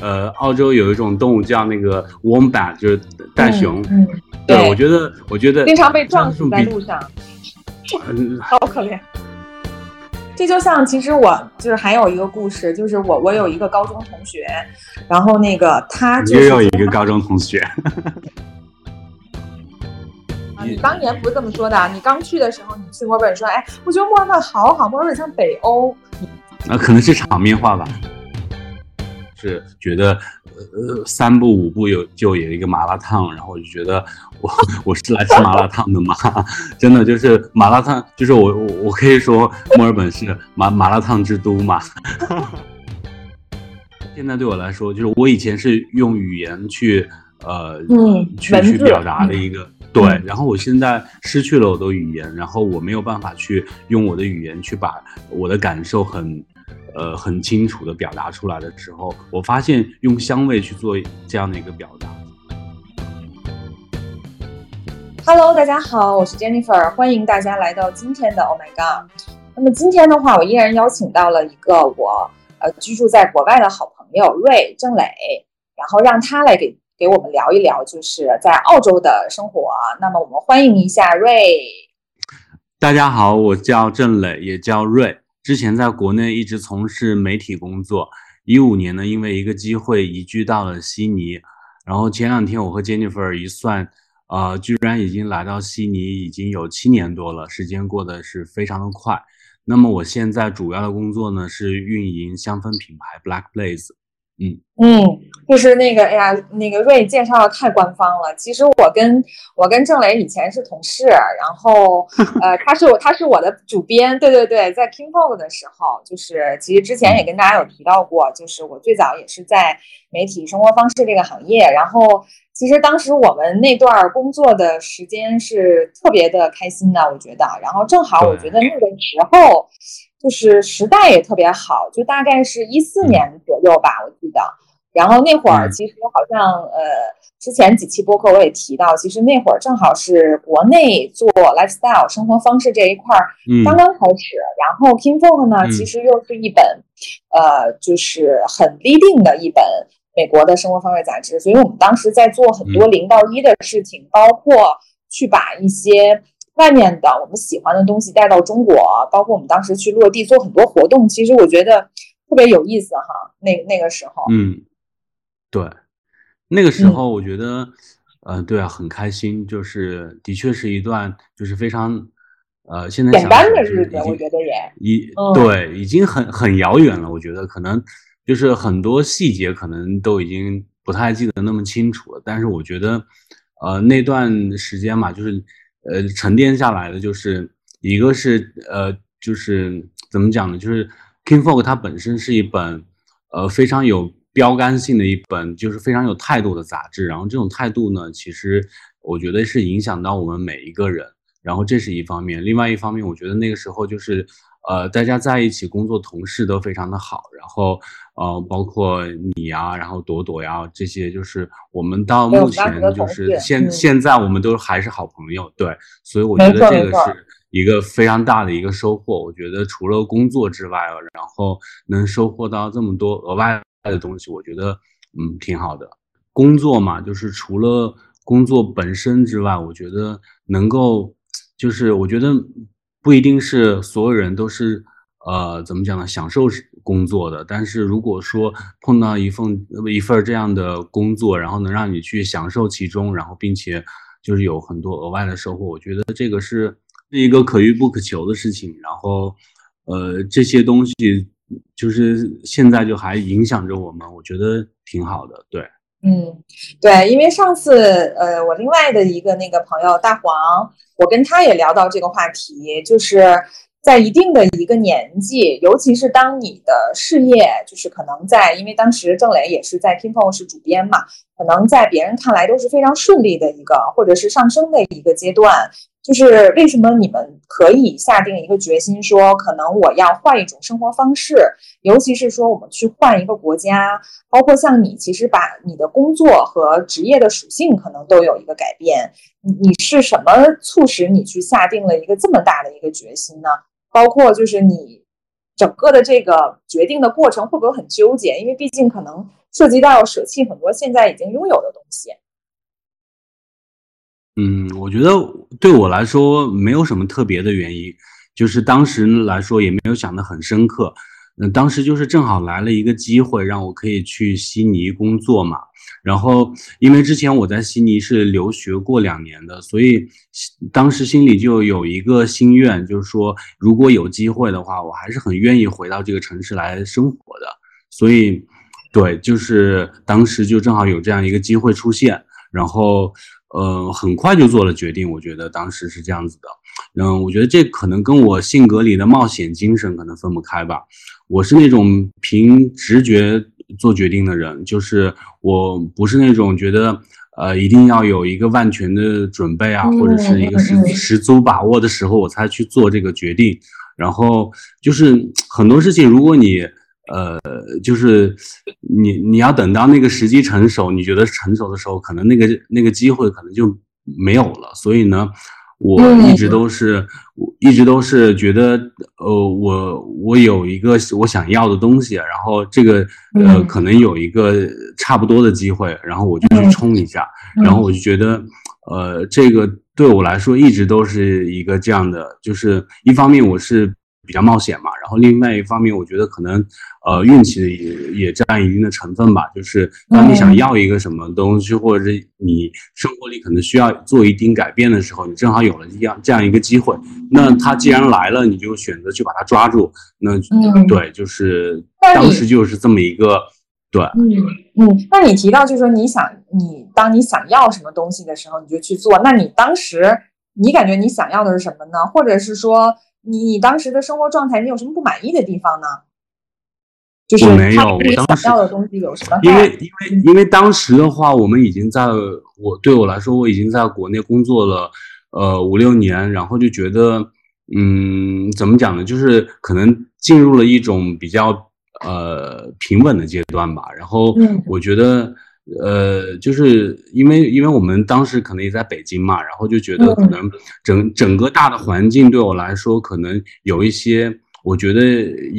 呃，澳洲有一种动物叫那个 wombat，就是袋熊。嗯，对，我觉得，我觉得经常被撞死在路上，好可怜。这就像，其实我就是还有一个故事，就是我我有一个高中同学，然后那个他就是有一个高中同学。你当年不是这么说的，你刚去的时候，你去墨尔本说，哎，我觉得墨尔本好好，墨尔本像北欧。那可能是场面话吧，是觉得呃三步五步有就有一个麻辣烫，然后我就觉得我 我是来吃麻辣烫的吗？真的就是麻辣烫，就是我我我可以说墨尔本是麻麻辣烫之都嘛。现在对我来说，就是我以前是用语言去呃去去表达的一个对，然后我现在失去了我的语言，然后我没有办法去用我的语言去把我的感受很。呃，很清楚的表达出来的时候，我发现用香味去做这样的一个表达。Hello，大家好，我是 Jennifer，欢迎大家来到今天的 Oh My God。那么今天的话，我依然邀请到了一个我呃居住在国外的好朋友瑞郑磊，然后让他来给给我们聊一聊，就是在澳洲的生活。那么我们欢迎一下瑞。大家好，我叫郑磊，也叫瑞。之前在国内一直从事媒体工作，一五年呢，因为一个机会移居到了悉尼，然后前两天我和 Jennifer 一算，呃，居然已经来到悉尼已经有七年多了，时间过得是非常的快。那么我现在主要的工作呢是运营香氛品牌 Black Blaze。嗯嗯，就是那个，哎呀，那个瑞介绍的太官方了。其实我跟我跟郑磊以前是同事，然后 呃，他是我他是我的主编，对对对，在 King Pog 的时候，就是其实之前也跟大家有提到过，就是我最早也是在媒体生活方式这个行业，然后其实当时我们那段工作的时间是特别的开心的，我觉得，然后正好我觉得那个时候。就是时代也特别好，就大概是一四年左右吧，我记得。然后那会儿其实好像呃，之前几期播客我也提到，其实那会儿正好是国内做 lifestyle 生活方式这一块儿刚刚开始。然后 King Folk 呢，其实又是一本呃，就是很 leading 的一本美国的生活方式杂志，所以我们当时在做很多零到一的事情，包括去把一些。外面的我们喜欢的东西带到中国，包括我们当时去落地做很多活动，其实我觉得特别有意思哈。那那个时候，嗯，对，那个时候我觉得，呃，对啊，很开心，就是的确是一段就是非常，呃，现在简单的日子，我觉得也一对，已经很很遥远了。我觉得可能就是很多细节可能都已经不太记得那么清楚了，但是我觉得，呃，那段时间嘛，就是。呃，沉淀下来的就是一个是呃，就是怎么讲呢？就是《King Folk》它本身是一本呃非常有标杆性的一本，就是非常有态度的杂志。然后这种态度呢，其实我觉得是影响到我们每一个人。然后这是一方面，另外一方面，我觉得那个时候就是呃，大家在一起工作，同事都非常的好。然后呃，包括你呀，然后朵朵呀，这些就是我们到目前就是现现在我们都还是好朋友。对，所以我觉得这个是一个非常大的一个收获。我觉得除了工作之外，然后能收获到这么多额外的东西，我觉得嗯挺好的。工作嘛，就是除了工作本身之外，我觉得能够。就是我觉得不一定是所有人都是呃怎么讲呢？享受工作的。但是如果说碰到一份一份这样的工作，然后能让你去享受其中，然后并且就是有很多额外的收获，我觉得这个是是一个可遇不可求的事情。然后呃这些东西就是现在就还影响着我们，我觉得挺好的。对，嗯，对，因为上次呃我另外的一个那个朋友大黄。我跟他也聊到这个话题，就是在一定的一个年纪，尤其是当你的事业就是可能在，因为当时郑磊也是在 k i n g o 是主编嘛，可能在别人看来都是非常顺利的一个，或者是上升的一个阶段。就是为什么你们可以下定一个决心，说可能我要换一种生活方式，尤其是说我们去换一个国家，包括像你，其实把你的工作和职业的属性可能都有一个改变。你你是什么促使你去下定了一个这么大的一个决心呢？包括就是你整个的这个决定的过程会不会很纠结？因为毕竟可能。涉及到舍弃很多现在已经拥有的东西。嗯，我觉得对我来说没有什么特别的原因，就是当时来说也没有想得很深刻。嗯，当时就是正好来了一个机会，让我可以去悉尼工作嘛。然后因为之前我在悉尼是留学过两年的，所以当时心里就有一个心愿，就是说如果有机会的话，我还是很愿意回到这个城市来生活的。所以，对，就是当时就正好有这样一个机会出现，然后。呃，很快就做了决定，我觉得当时是这样子的。嗯，我觉得这可能跟我性格里的冒险精神可能分不开吧。我是那种凭直觉做决定的人，就是我不是那种觉得呃一定要有一个万全的准备啊，或者是一个十十足把握的时候我才去做这个决定。然后就是很多事情，如果你。呃，就是你你要等到那个时机成熟，你觉得成熟的时候，可能那个那个机会可能就没有了。所以呢，我一直都是，我一直都是觉得，呃，我我有一个我想要的东西，然后这个呃可能有一个差不多的机会，然后我就去冲一下，然后我就觉得，呃，这个对我来说一直都是一个这样的，就是一方面我是。比较冒险嘛，然后另外一方面，我觉得可能，呃，运气也也占一定的成分吧。就是当你想要一个什么东西，或者是你生活里可能需要做一定改变的时候，你正好有了这样这样一个机会。那它既然来了，你就选择去把它抓住。那对，就是当时就是这么一个对。嗯嗯，那你提到就是说你想你当你想要什么东西的时候，你就去做。那你当时你感觉你想要的是什么呢？或者是说？你你当时的生活状态，你有什么不满意的地方呢？就是他你想要的东西有什么？因为因为因为当时的话，我们已经在我对我来说，我已经在国内工作了呃五六年，然后就觉得嗯，怎么讲呢？就是可能进入了一种比较呃平稳的阶段吧。然后我觉得。呃，就是因为因为我们当时可能也在北京嘛，然后就觉得可能整整个大的环境对我来说，可能有一些，我觉得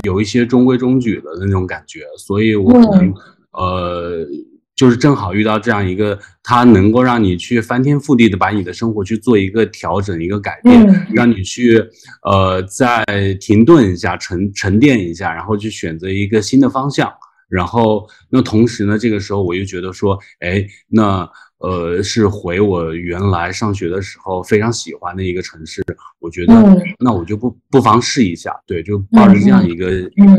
有一些中规中矩的那种感觉，所以我可能呃，就是正好遇到这样一个，它能够让你去翻天覆地的把你的生活去做一个调整、一个改变，让你去呃再停顿一下、沉沉淀一下，然后去选择一个新的方向。然后，那同时呢，这个时候我又觉得说，哎，那呃，是回我原来上学的时候非常喜欢的一个城市，我觉得，那我就不不妨试一下，对，就抱着这样一个嗯，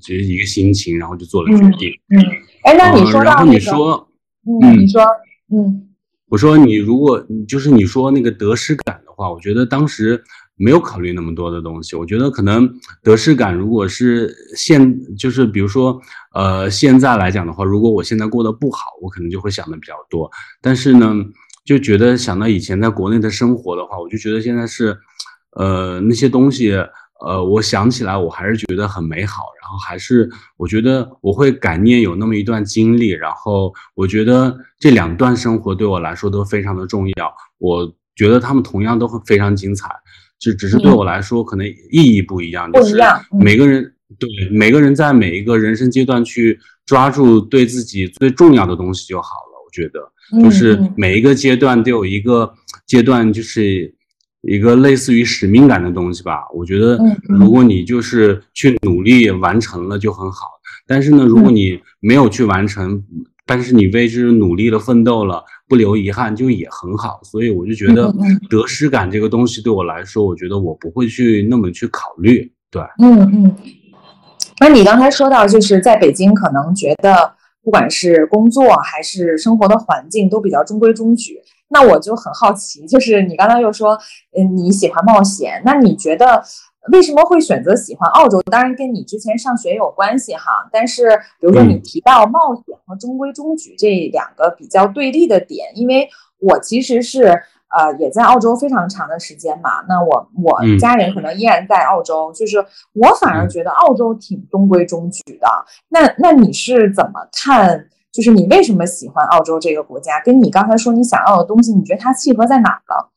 就是一个心情，然后就做了决定。嗯，哎，那你说然后你说，嗯，你说，嗯，我说你如果就是你说那个得失感的话，我觉得当时。没有考虑那么多的东西，我觉得可能得失感，如果是现就是比如说，呃，现在来讲的话，如果我现在过得不好，我可能就会想的比较多。但是呢，就觉得想到以前在国内的生活的话，我就觉得现在是，呃，那些东西，呃，我想起来我还是觉得很美好，然后还是我觉得我会感念有那么一段经历，然后我觉得这两段生活对我来说都非常的重要，我觉得他们同样都很非常精彩。就只是对我来说，可能意义不一样。就是每个人对每个人在每一个人生阶段去抓住对自己最重要的东西就好了。我觉得，就是每一个阶段都有一个阶段，就是一个类似于使命感的东西吧。我觉得，如果你就是去努力完成了就很好。但是呢，如果你没有去完成，但是你为之努力了、奋斗了。不留遗憾就也很好，所以我就觉得得失感这个东西对我来说，我觉得我不会去那么去考虑。对，嗯嗯。那你刚才说到，就是在北京，可能觉得不管是工作还是生活的环境都比较中规中矩。那我就很好奇，就是你刚才又说，嗯，你喜欢冒险，那你觉得？为什么会选择喜欢澳洲？当然跟你之前上学有关系哈。但是，比如说你提到冒险和中规中矩这两个比较对立的点，因为我其实是呃也在澳洲非常长的时间嘛。那我我家人可能依然在澳洲，就是我反而觉得澳洲挺中规中矩的。那那你是怎么看？就是你为什么喜欢澳洲这个国家？跟你刚才说你想要的东西，你觉得它契合在哪了？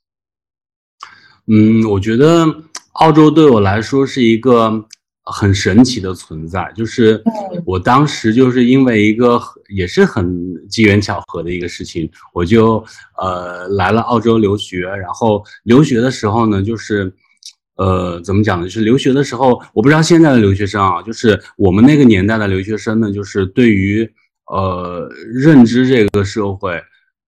嗯，我觉得。澳洲对我来说是一个，很神奇的存在，就是我当时就是因为一个也是很机缘巧合的一个事情，我就呃来了澳洲留学，然后留学的时候呢，就是呃怎么讲呢？就是留学的时候，我不知道现在的留学生啊，就是我们那个年代的留学生呢，就是对于呃认知这个社会，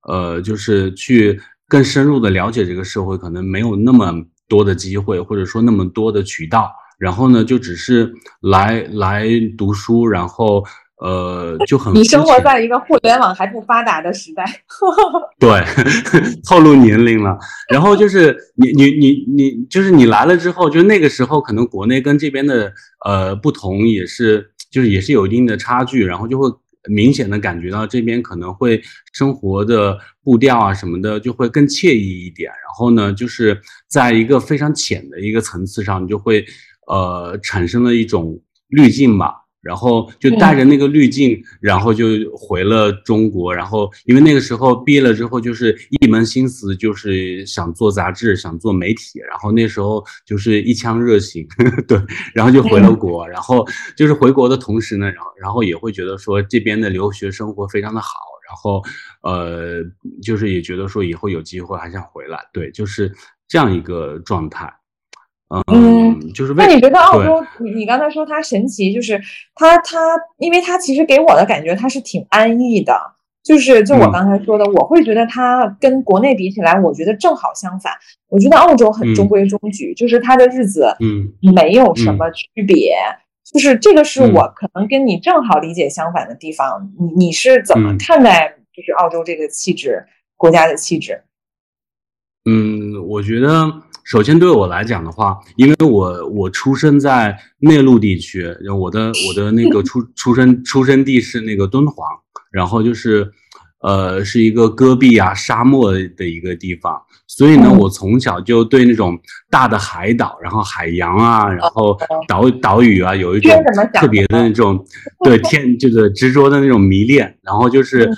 呃就是去更深入的了解这个社会，可能没有那么多的机会，或者说那么多的渠道。然后呢，就只是来来读书，然后呃就很。你生活在一个互联网还不发达的时代。对，透露年龄了。然后就是你你你你，就是你来了之后，就那个时候可能国内跟这边的呃不同，也是就是也是有一定的差距，然后就会明显的感觉到这边可能会生活的步调啊什么的就会更惬意一点。然后呢，就是在一个非常浅的一个层次上，你就会。呃，产生了一种滤镜吧，然后就带着那个滤镜，然后就回了中国。然后因为那个时候毕业了之后，就是一门心思就是想做杂志，想做媒体。然后那时候就是一腔热情，对，然后就回了国。然后就是回国的同时呢，然后然后也会觉得说这边的留学生活非常的好。然后呃，就是也觉得说以后有机会还想回来。对，就是这样一个状态。嗯，就是那你觉得澳洲？你你刚才说它神奇，就是它它，因为它其实给我的感觉它是挺安逸的，就是就我刚才说的，我会觉得它跟国内比起来，我觉得正好相反。我觉得澳洲很中规中矩，就是它的日子嗯没有什么区别，就是这个是我可能跟你正好理解相反的地方。你你是怎么看待就是澳洲这个气质国家的气质？嗯，我觉得。首先，对我来讲的话，因为我我出生在内陆地区，然后我的我的那个出 出生出生地是那个敦煌，然后就是，呃，是一个戈壁啊沙漠的一个地方，所以呢，我从小就对那种大的海岛，然后海洋啊，然后岛岛屿啊，有一种特别的那种对天就是执着的那种迷恋，然后就是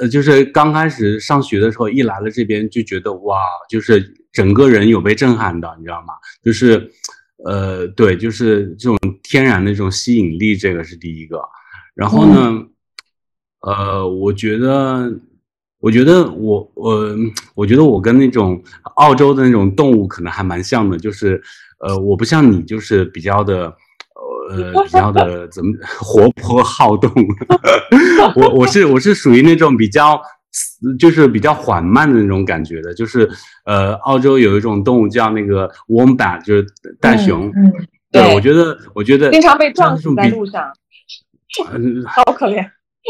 呃，就是刚开始上学的时候，一来了这边就觉得哇，就是。整个人有被震撼的，你知道吗？就是，呃，对，就是这种天然的这种吸引力，这个是第一个。然后呢，呃，我觉得，我觉得我我我觉得我跟那种澳洲的那种动物可能还蛮像的，就是，呃，我不像你，就是比较的，呃，比较的怎么活泼好动。我我是我是属于那种比较。就是比较缓慢的那种感觉的，就是呃，澳洲有一种动物叫那个 wombat，就是袋熊。嗯，对，我觉得，我觉得经常被撞死在路上，好可怜。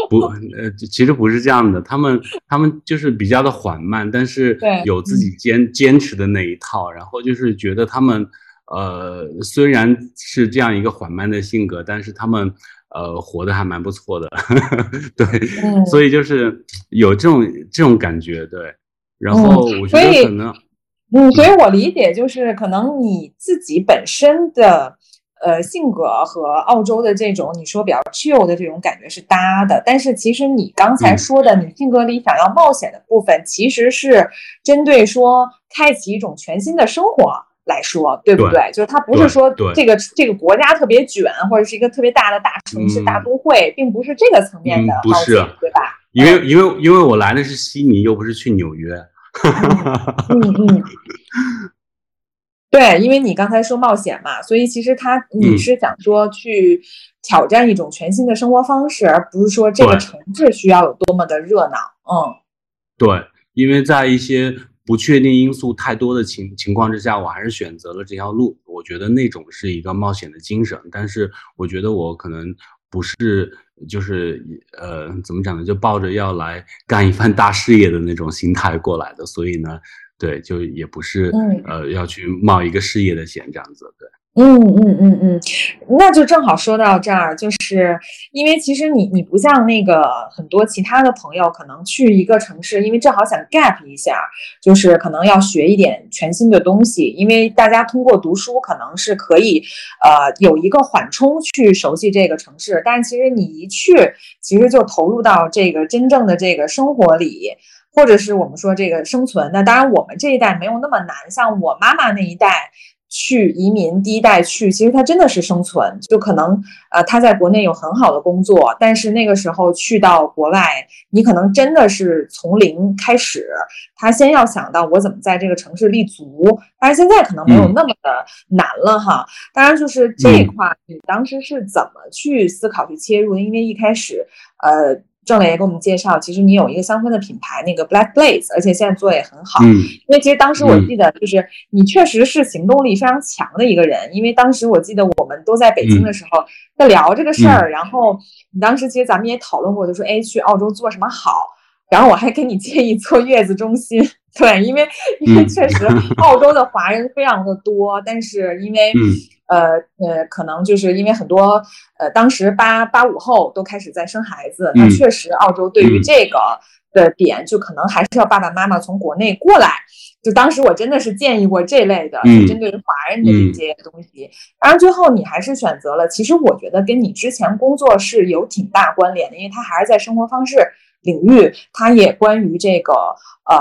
不，呃，其实不是这样的，他们他们就是比较的缓慢，但是有自己坚坚持的那一套，然后就是觉得他们呃，虽然是这样一个缓慢的性格，但是他们。呃，活得还蛮不错的，对，所以就是有这种这种感觉，对。然后我觉得可能，嗯，所以我理解就是可能你自己本身的呃性格和澳洲的这种你说比较 chill 的这种感觉是搭的，但是其实你刚才说的你性格里想要冒险的部分，其实是针对说开启一种全新的生活。来说，对不对？就是它不是说这个这个国家特别卷，或者是一个特别大的大城市、大都会，并不是这个层面的冒险，对吧？因为因为因为我来的是悉尼，又不是去纽约。嗯 嗯，对，因为你刚才说冒险嘛，所以其实他你是想说去挑战一种全新的生活方式，而不是说这个城市需要有多么的热闹。嗯，对，因为在一些。不确定因素太多的情情况之下，我还是选择了这条路。我觉得那种是一个冒险的精神，但是我觉得我可能不是，就是呃，怎么讲呢？就抱着要来干一番大事业的那种心态过来的，所以呢，对，就也不是呃要去冒一个事业的险这样子，对。嗯嗯嗯嗯，那就正好说到这儿，就是因为其实你你不像那个很多其他的朋友，可能去一个城市，因为正好想 gap 一下，就是可能要学一点全新的东西。因为大家通过读书可能是可以，呃，有一个缓冲去熟悉这个城市，但其实你一去，其实就投入到这个真正的这个生活里，或者是我们说这个生存。那当然我们这一代没有那么难，像我妈妈那一代。去移民第一代去，其实他真的是生存，就可能呃他在国内有很好的工作，但是那个时候去到国外，你可能真的是从零开始，他先要想到我怎么在这个城市立足，但是现在可能没有那么的难了哈。当然就是这一块，你当时是怎么去思考去切入？因为一开始呃。郑磊也给我们介绍，其实你有一个香氛的品牌，那个 Black Blaze，而且现在做也很好。嗯，因为其实当时我记得，就是你确实是行动力非常强的一个人。因为当时我记得我们都在北京的时候在聊这个事儿，然后你当时其实咱们也讨论过，就说哎，去澳洲做什么好？然后我还给你建议做月子中心。对，因为因为确实澳洲的华人非常的多，但是因为。呃呃，可能就是因为很多呃，当时八八五后都开始在生孩子，那确实澳洲对于这个的点，就可能还是要爸爸妈妈从国内过来。就当时我真的是建议过这类的，就针对于华人的一些东西。当然最后你还是选择了，其实我觉得跟你之前工作是有挺大关联的，因为它还是在生活方式。领域，它也关于这个呃，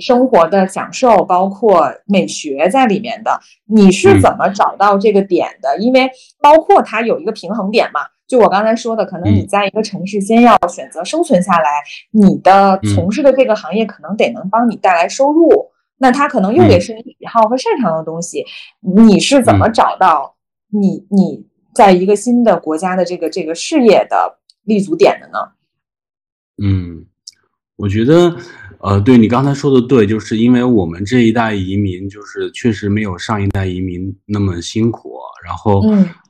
生活的享受，包括美学在里面的。你是怎么找到这个点的？因为包括它有一个平衡点嘛。就我刚才说的，可能你在一个城市先要选择生存下来，你的从事的这个行业可能得能帮你带来收入，那它可能又得是你喜好和擅长的东西。你是怎么找到你你在一个新的国家的这个这个事业的立足点的呢？嗯，我觉得，呃，对你刚才说的对，就是因为我们这一代移民，就是确实没有上一代移民那么辛苦。然后，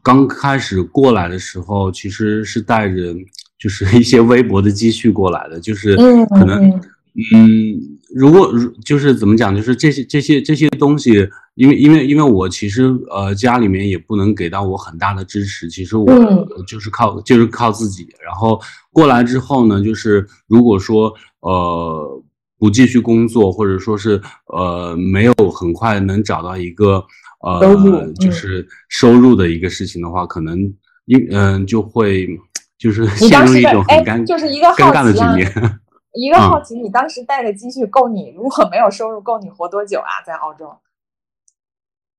刚开始过来的时候，其实是带着就是一些微薄的积蓄过来的，就是可能，嗯，如果如就是怎么讲，就是这些这些这些东西。因为因为因为我其实呃家里面也不能给到我很大的支持，其实我就是靠就是靠自己。然后过来之后呢，就是如果说呃不继续工作，或者说是呃没有很快能找到一个呃就是收入的一个事情的话，可能因嗯就会就是陷入一种很尴就是一个尴尬的局面。一个好奇，你当时带的积蓄够你如果没有收入够你活多久啊？在澳洲？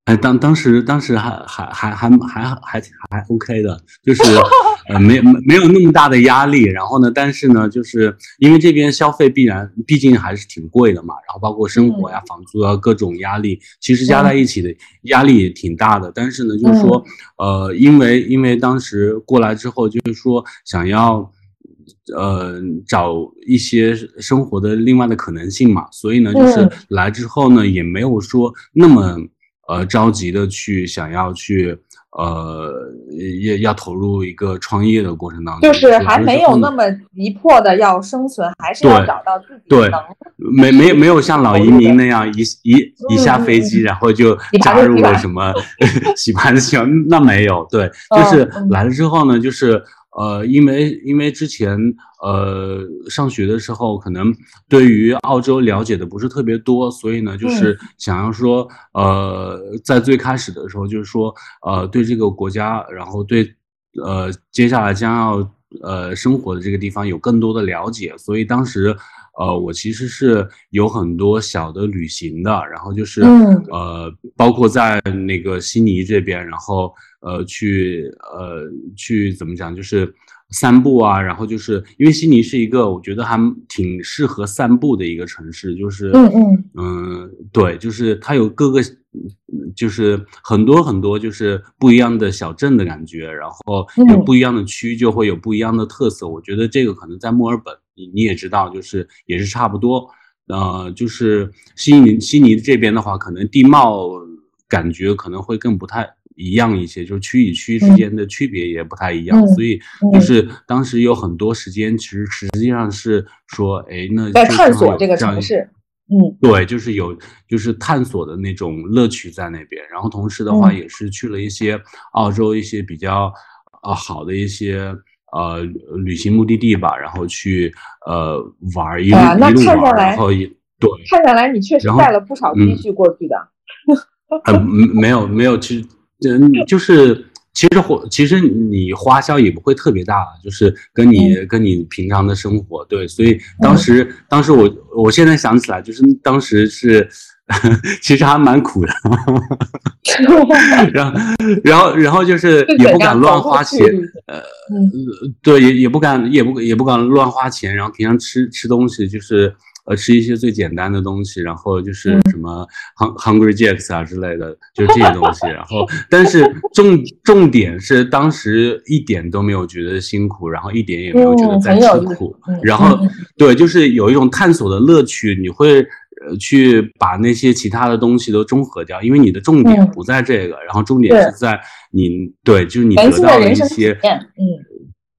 哎，当当时当时还还还还还还还 OK 的，就是 呃没没没有那么大的压力。然后呢，但是呢，就是因为这边消费必然毕竟还是挺贵的嘛，然后包括生活呀、房租啊各种压力，其实加在一起的压力也挺大的。但是呢，就是说呃，因为因为当时过来之后，就是说想要呃找一些生活的另外的可能性嘛，所以呢，就是来之后呢，也没有说那么。呃，着急的去想要去，呃，要要投入一个创业的过程当中，就。是还没有那么急迫的要生存，还是要找到自己对，没没没有像老移民那样一一一下飞机，然后就加入了什么洗盘子，那没有，对，就是来了之后呢，就是。呃，因为因为之前呃上学的时候，可能对于澳洲了解的不是特别多，所以呢，就是想要说，呃，在最开始的时候，就是说，呃，对这个国家，然后对，呃，接下来将要呃生活的这个地方有更多的了解，所以当时，呃，我其实是有很多小的旅行的，然后就是呃，包括在那个悉尼这边，然后。呃，去呃，去怎么讲？就是散步啊，然后就是因为悉尼是一个我觉得还挺适合散步的一个城市，就是嗯嗯嗯，对，就是它有各个，就是很多很多就是不一样的小镇的感觉，然后有不一样的区就会有不一样的特色。我觉得这个可能在墨尔本，你你也知道，就是也是差不多。呃，就是悉尼悉尼这边的话，可能地貌感觉可能会更不太。一样一些，就是区与区之间的区别也不太一样，所以就是当时有很多时间，其实实际上是说，哎，那在探索这个城市，嗯，对，就是有就是探索的那种乐趣在那边。然后同时的话，也是去了一些澳洲一些比较呃好的一些呃旅行目的地吧，然后去呃玩一路一路玩，然后也对，看下来你确实带了不少积蓄过去的，呃，没有没有，其实。嗯，就是其实花，其实你花销也不会特别大，就是跟你跟你平常的生活对，所以当时当时我我现在想起来，就是当时是 其实还蛮苦的。然后，然后，然后就是也不敢乱花钱，呃，对，也也不敢，也不也不敢乱花钱。然后平常吃吃东西就是。呃，吃一些最简单的东西，然后就是什么 Hungry Jacks 啊之类的，就是这些东西。然后，但是重重点是当时一点都没有觉得辛苦，然后一点也没有觉得在吃苦。然后，对，就是有一种探索的乐趣。你会呃去把那些其他的东西都中和掉，因为你的重点不在这个，然后重点是在你对，就是你得到了一些，嗯，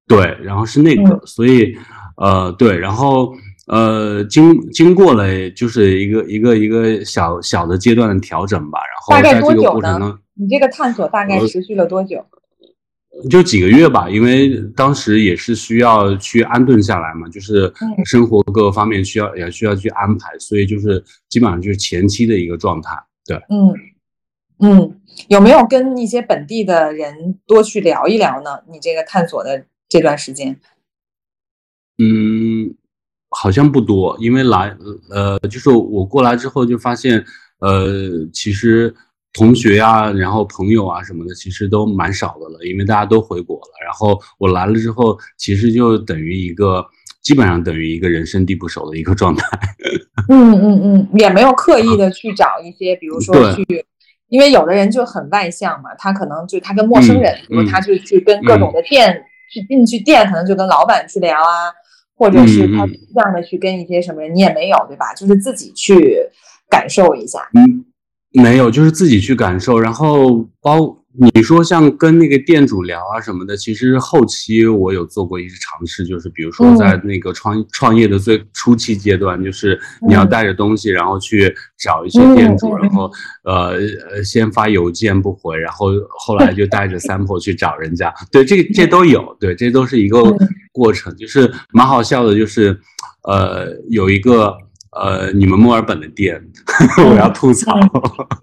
对，然后是那个，所以呃，对，然后。呃，经经过了就是一个一个一个小小的阶段的调整吧，然后大概多久呢？你这个探索大概持续了多久？就几个月吧，因为当时也是需要去安顿下来嘛，就是生活各个方面需要也需要去安排，所以就是基本上就是前期的一个状态。对，嗯嗯，有没有跟一些本地的人多去聊一聊呢？你这个探索的这段时间？嗯。好像不多，因为来呃，就是我过来之后就发现，呃，其实同学呀，然后朋友啊什么的，其实都蛮少的了，因为大家都回国了。然后我来了之后，其实就等于一个，基本上等于一个人生地不熟的一个状态。嗯嗯嗯，也没有刻意的去找一些，比如说去，因为有的人就很外向嘛，他可能就他跟陌生人，比如他就去跟各种的店去进去店，可能就跟老板去聊啊。或者是他这样的去跟一些什么人，你也没有对吧？就是自己去感受一下。嗯，没有，就是自己去感受，然后包。你说像跟那个店主聊啊什么的，其实后期我有做过一些尝试，就是比如说在那个创创业的最初期阶段，就是你要带着东西，然后去找一些店主，然后呃呃先发邮件不回，然后后来就带着 sample 去找人家，对，这这都有，对，这都是一个过程，就是蛮好笑的，就是呃有一个。呃，你们墨尔本的店，我要吐槽。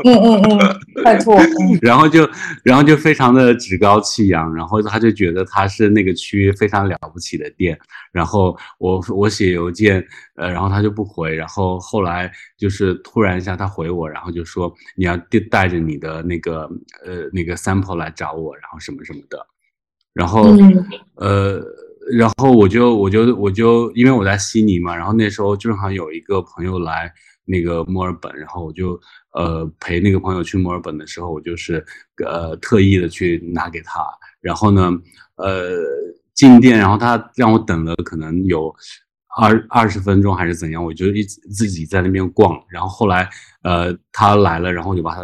嗯嗯嗯，快吐。然后就，然后就非常的趾高气扬，然后他就觉得他是那个区非常了不起的店。然后我我写邮件，呃，然后他就不回。然后后来就是突然一下他回我，然后就说你要带带着你的那个呃那个 sample 来找我，然后什么什么的。然后呃。然后我就我就我就因为我在悉尼嘛，然后那时候正好有一个朋友来那个墨尔本，然后我就呃陪那个朋友去墨尔本的时候，我就是呃特意的去拿给他，然后呢呃进店，然后他让我等了可能有二二十分钟还是怎样，我就一自己在那边逛，然后后来呃他来了，然后我就把他。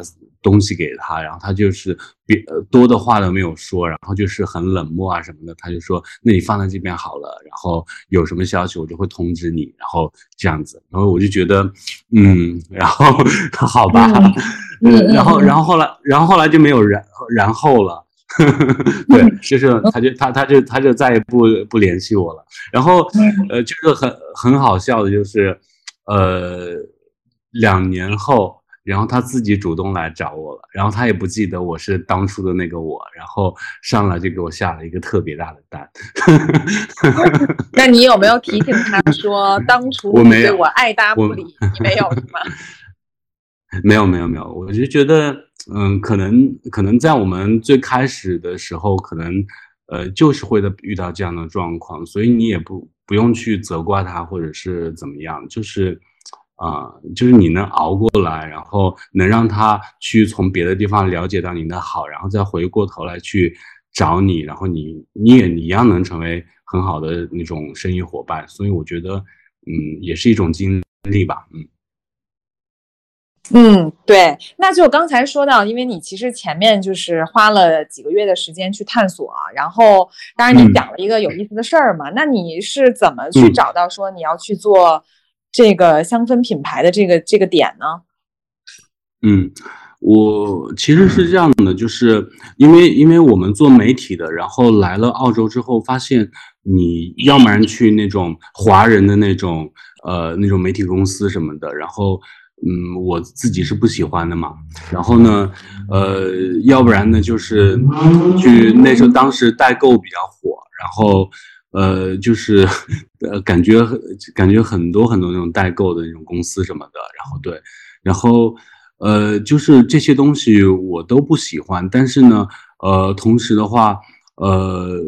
东西给他，然后他就是别多的话都没有说，然后就是很冷漠啊什么的，他就说那你放在这边好了，然后有什么消息我就会通知你，然后这样子，然后我就觉得嗯，然后好吧，嗯，然后然后后来然后后来就没有然然后了，对，就是他就他他就他就再也不不联系我了，然后呃就是很很好笑的就是呃两年后。然后他自己主动来找我了，然后他也不记得我是当初的那个我，然后上来就给我下了一个特别大的单。那你有没有提醒他说，当初我没对我爱答不理？你没有是吗？没有没有没有，我就觉得，嗯，可能可能在我们最开始的时候，可能呃就是会的遇到这样的状况，所以你也不不用去责怪他或者是怎么样，就是。啊，就是你能熬过来，然后能让他去从别的地方了解到你的好，然后再回过头来去找你，然后你你也一样能成为很好的那种生意伙伴。所以我觉得，嗯，也是一种经历吧，嗯。嗯，对，那就刚才说到，因为你其实前面就是花了几个月的时间去探索，然后当然你讲了一个有意思的事儿嘛，那你是怎么去找到说你要去做？这个香氛品牌的这个这个点呢？嗯，我其实是这样的，就是因为因为我们做媒体的，然后来了澳洲之后，发现你要不然去那种华人的那种呃那种媒体公司什么的，然后嗯我自己是不喜欢的嘛，然后呢呃要不然呢就是去那时候当时代购比较火，然后。呃，就是呃，感觉感觉很多很多那种代购的那种公司什么的，然后对，然后呃，就是这些东西我都不喜欢，但是呢，呃，同时的话，呃。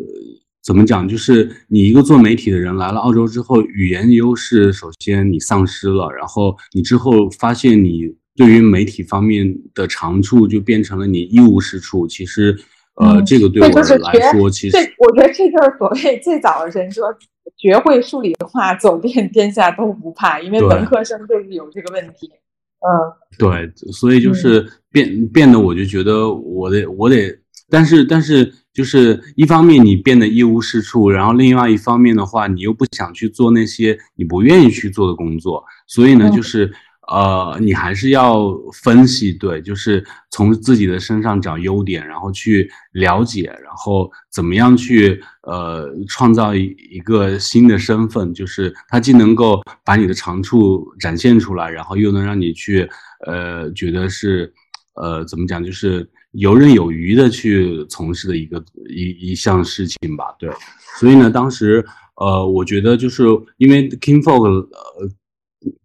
怎么讲？就是你一个做媒体的人来了澳洲之后，语言优势首先你丧失了，然后你之后发现你对于媒体方面的长处就变成了你一无是处。其实，呃，这个对我来说，其实我觉得这就是所谓最早的人说“学会数理化，走遍天下都不怕”，因为文科生就是有这个问题。嗯，对，所以就是变变得，我就觉得我得我得，但是但是。就是一方面你变得一无是处，然后另外一方面的话，你又不想去做那些你不愿意去做的工作，所以呢，就是呃，你还是要分析，对，就是从自己的身上找优点，然后去了解，然后怎么样去呃创造一一个新的身份，就是它既能够把你的长处展现出来，然后又能让你去呃觉得是呃怎么讲，就是。游刃有余的去从事的一个一一项事情吧，对，所以呢，当时呃，我觉得就是因为 King Folk 呃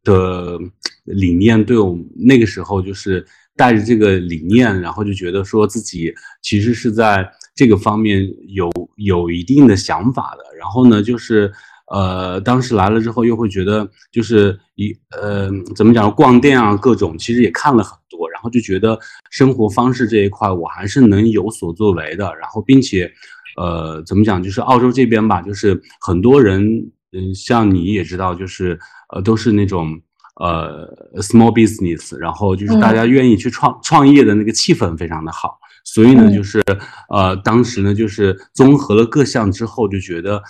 的理念，对我那个时候就是带着这个理念，然后就觉得说自己其实是在这个方面有有一定的想法的，然后呢，就是呃，当时来了之后又会觉得就是一呃，怎么讲，逛店啊，各种其实也看了很多。然后就觉得生活方式这一块我还是能有所作为的，然后并且，呃，怎么讲？就是澳洲这边吧，就是很多人，嗯，像你也知道，就是呃，都是那种呃 small business，然后就是大家愿意去创创业的那个气氛非常的好，所以呢，就是呃，当时呢，就是综合了各项之后，就觉得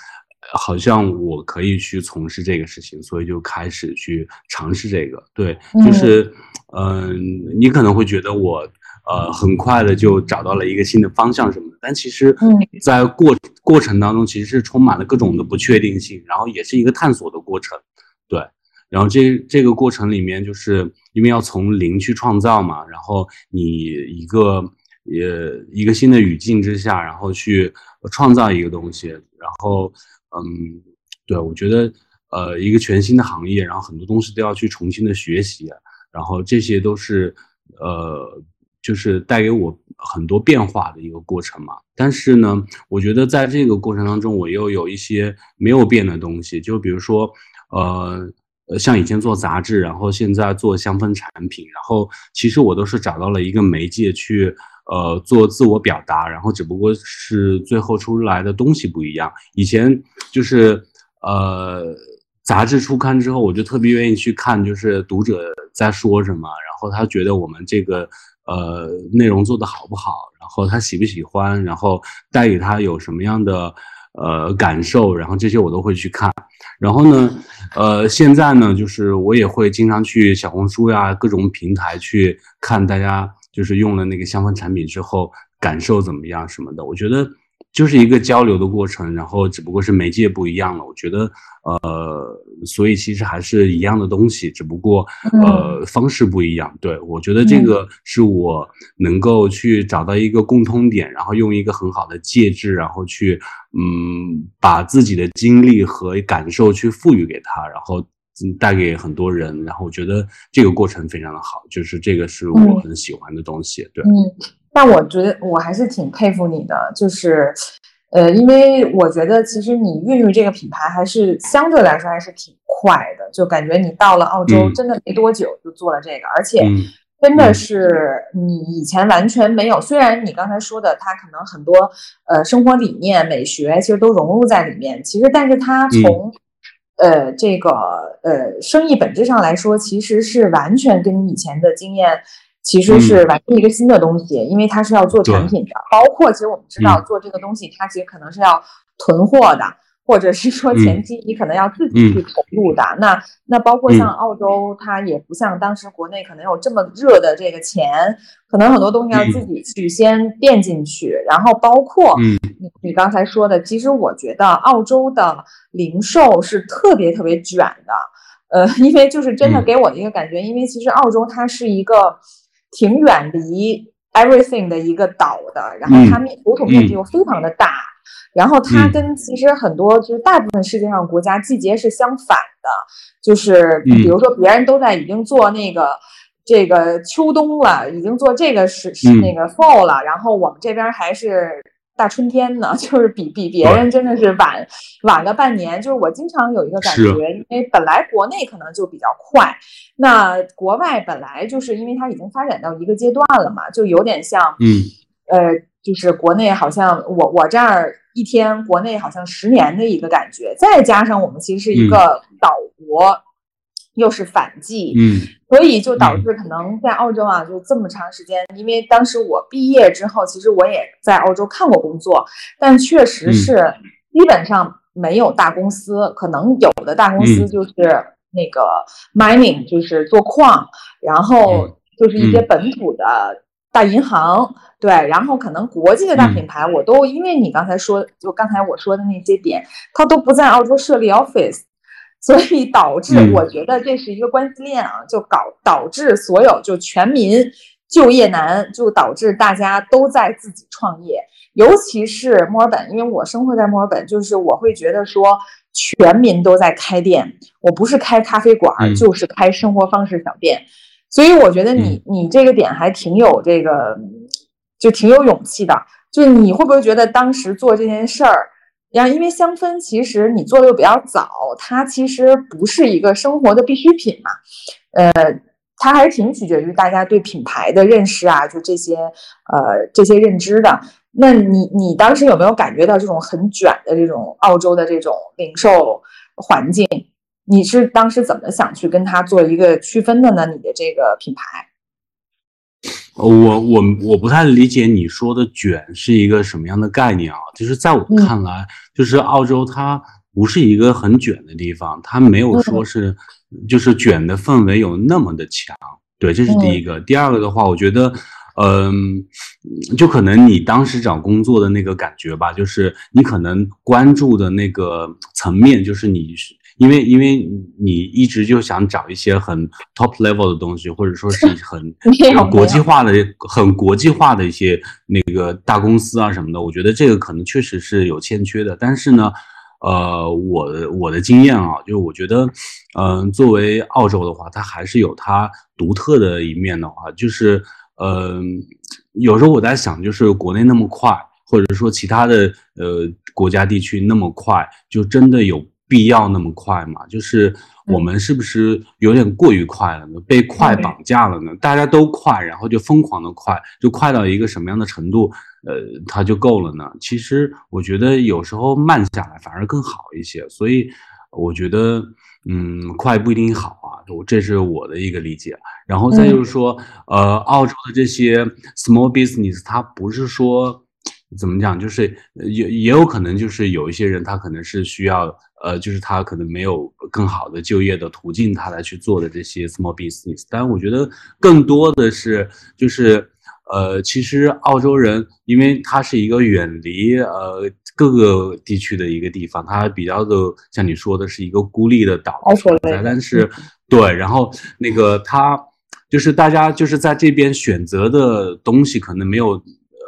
好像我可以去从事这个事情，所以就开始去尝试这个，对，就是。嗯，你可能会觉得我，呃，很快的就找到了一个新的方向什么的，但其实，在过过程当中，其实是充满了各种的不确定性，然后也是一个探索的过程，对。然后这这个过程里面，就是因为要从零去创造嘛，然后你一个呃一个新的语境之下，然后去创造一个东西，然后嗯，对我觉得呃一个全新的行业，然后很多东西都要去重新的学习。然后这些都是，呃，就是带给我很多变化的一个过程嘛。但是呢，我觉得在这个过程当中，我又有一些没有变的东西，就比如说呃，呃，像以前做杂志，然后现在做香氛产品，然后其实我都是找到了一个媒介去，呃，做自我表达，然后只不过是最后出来的东西不一样。以前就是，呃。杂志出刊之后，我就特别愿意去看，就是读者在说什么，然后他觉得我们这个呃内容做的好不好，然后他喜不喜欢，然后带给他有什么样的呃感受，然后这些我都会去看。然后呢，呃，现在呢，就是我也会经常去小红书呀各种平台去看大家就是用了那个香氛产品之后感受怎么样什么的，我觉得。就是一个交流的过程，然后只不过是媒介不一样了。我觉得，呃，所以其实还是一样的东西，只不过呃方式不一样。对我觉得这个是我能够去找到一个共通点，然后用一个很好的介质，然后去嗯把自己的经历和感受去赋予给他，然后带给很多人。然后我觉得这个过程非常的好，就是这个是我很喜欢的东西。对。但我觉得我还是挺佩服你的，就是，呃，因为我觉得其实你孕育这个品牌还是相对来说还是挺快的，就感觉你到了澳洲真的没多久就做了这个，而且真的是你以前完全没有。虽然你刚才说的它可能很多呃生活理念、美学其实都融入在里面，其实但是它从呃这个呃生意本质上来说，其实是完全跟你以前的经验。其实是完全一个新的东西，因为它是要做产品的，包括其实我们知道做这个东西，它其实可能是要囤货的，或者是说前期你可能要自己去投入的。那那包括像澳洲，它也不像当时国内可能有这么热的这个钱，可能很多东西要自己去先垫进去。然后包括你你刚才说的，其实我觉得澳洲的零售是特别特别卷的，呃，因为就是真的给我的一个感觉，因为其实澳洲它是一个。挺远离 everything 的一个岛的，然后它面国土面积又非常的大，然后它跟其实很多就是大部分世界上国家季节是相反的，就是比如说别人都在已经做那个这个秋冬了，已经做这个是是那个 fall 了，然后我们这边还是。大春天呢，就是比比别人真的是晚晚个半年。就是我经常有一个感觉，因为本来国内可能就比较快，那国外本来就是因为它已经发展到一个阶段了嘛，就有点像，嗯，呃，就是国内好像我我这儿一天，国内好像十年的一个感觉。再加上我们其实是一个岛国。又是反季，嗯，所以就导致可能在澳洲啊，就这么长时间。因为当时我毕业之后，其实我也在澳洲看过工作，但确实是基本上没有大公司，可能有的大公司就是那个 mining，就是做矿，然后就是一些本土的大银行，对，然后可能国际的大品牌，我都因为你刚才说，就刚才我说的那些点，它都不在澳洲设立 office。所以导致，我觉得这是一个关系链啊，就搞导致所有就全民就业难，就导致大家都在自己创业，尤其是墨尔本，因为我生活在墨尔本，就是我会觉得说全民都在开店，我不是开咖啡馆，就是开生活方式小店，所以我觉得你你这个点还挺有这个，就挺有勇气的，就你会不会觉得当时做这件事儿？然后，因为香氛其实你做的又比较早，它其实不是一个生活的必需品嘛，呃，它还是挺取决于大家对品牌的认识啊，就这些呃这些认知的。那你你当时有没有感觉到这种很卷的这种澳洲的这种零售环境？你是当时怎么想去跟它做一个区分的呢？你的这个品牌？我我我不太理解你说的卷是一个什么样的概念啊？就是在我看来，就是澳洲它不是一个很卷的地方，它没有说是就是卷的氛围有那么的强。对，这是第一个。第二个的话，我觉得，嗯，就可能你当时找工作的那个感觉吧，就是你可能关注的那个层面，就是你是。因为因为你一直就想找一些很 top level 的东西，或者说是 很国际化的、很国际化的一些那个大公司啊什么的，我觉得这个可能确实是有欠缺的。但是呢，呃，我的我的经验啊，就是我觉得，嗯，作为澳洲的话，它还是有它独特的一面的话，就是，嗯，有时候我在想，就是国内那么快，或者说其他的呃国家地区那么快，就真的有。必要那么快嘛？就是我们是不是有点过于快了呢？被快绑架了呢？大家都快，然后就疯狂的快，就快到一个什么样的程度，呃，它就够了呢？其实我觉得有时候慢下来反而更好一些。所以我觉得，嗯，快不一定好啊，我这是我的一个理解。然后再就是说，呃，澳洲的这些 small business，它不是说。怎么讲？就是也也有可能，就是有一些人他可能是需要，呃，就是他可能没有更好的就业的途径，他来去做的这些 small business。但我觉得更多的是，就是呃，其实澳洲人，因为它是一个远离呃各个地区的一个地方，它比较的像你说的是一个孤立的岛存在。但是对，然后那个他就是大家就是在这边选择的东西可能没有。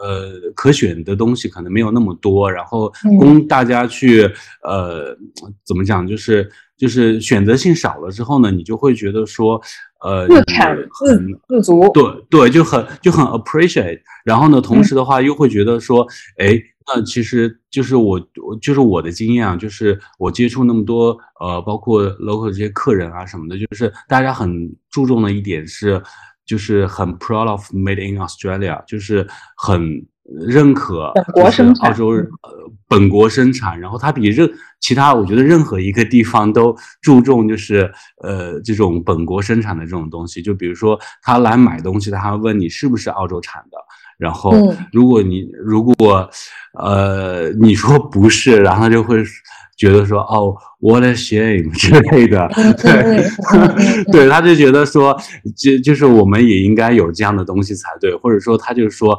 呃，可选的东西可能没有那么多，然后供大家去呃，怎么讲，就是就是选择性少了之后呢，你就会觉得说，呃，自产自自足，对对，就很就很 appreciate，然后呢，同时的话又会觉得说，哎，那其实就是我我就是我的经验啊，就是我接触那么多呃，包括 local 这些客人啊什么的，就是大家很注重的一点是。就是很 proud of made in Australia，就是很认可澳洲呃本国生产，然后它比任其他我觉得任何一个地方都注重就是呃这种本国生产的这种东西。就比如说他来买东西，他还问你是不是澳洲产的，然后如果你如果呃你说不是，然后他就会。觉得说哦，what a shame 之类的，对，对，他就觉得说，就就是我们也应该有这样的东西才对，或者说他就说，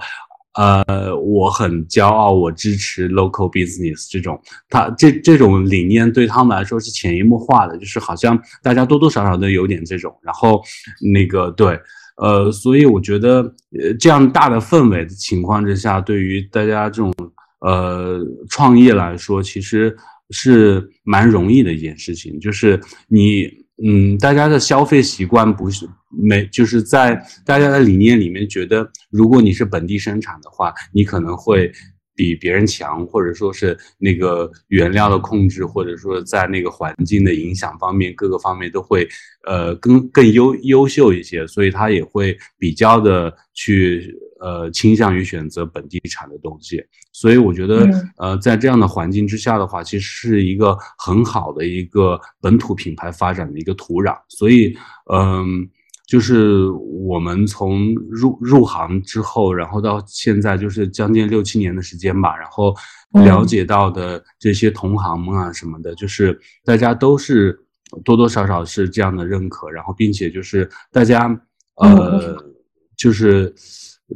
呃，我很骄傲，我支持 local business 这种，他这这种理念对他们来说是潜移默化的，就是好像大家多多少少都有点这种，然后那个对，呃，所以我觉得，呃，这样大的氛围的情况之下，对于大家这种呃创业来说，其实。是蛮容易的一件事情，就是你嗯，大家的消费习惯不是没，就是在大家的理念里面觉得，如果你是本地生产的话，你可能会比别人强，或者说是那个原料的控制，或者说在那个环境的影响方面，各个方面都会呃更更优优秀一些，所以他也会比较的去。呃，倾向于选择本地产的东西，所以我觉得，呃，在这样的环境之下的话，其实是一个很好的一个本土品牌发展的一个土壤。所以，嗯，就是我们从入入行之后，然后到现在，就是将近六七年的时间吧，然后了解到的这些同行们啊什么的，就是大家都是多多少少是这样的认可，然后并且就是大家，呃，就是。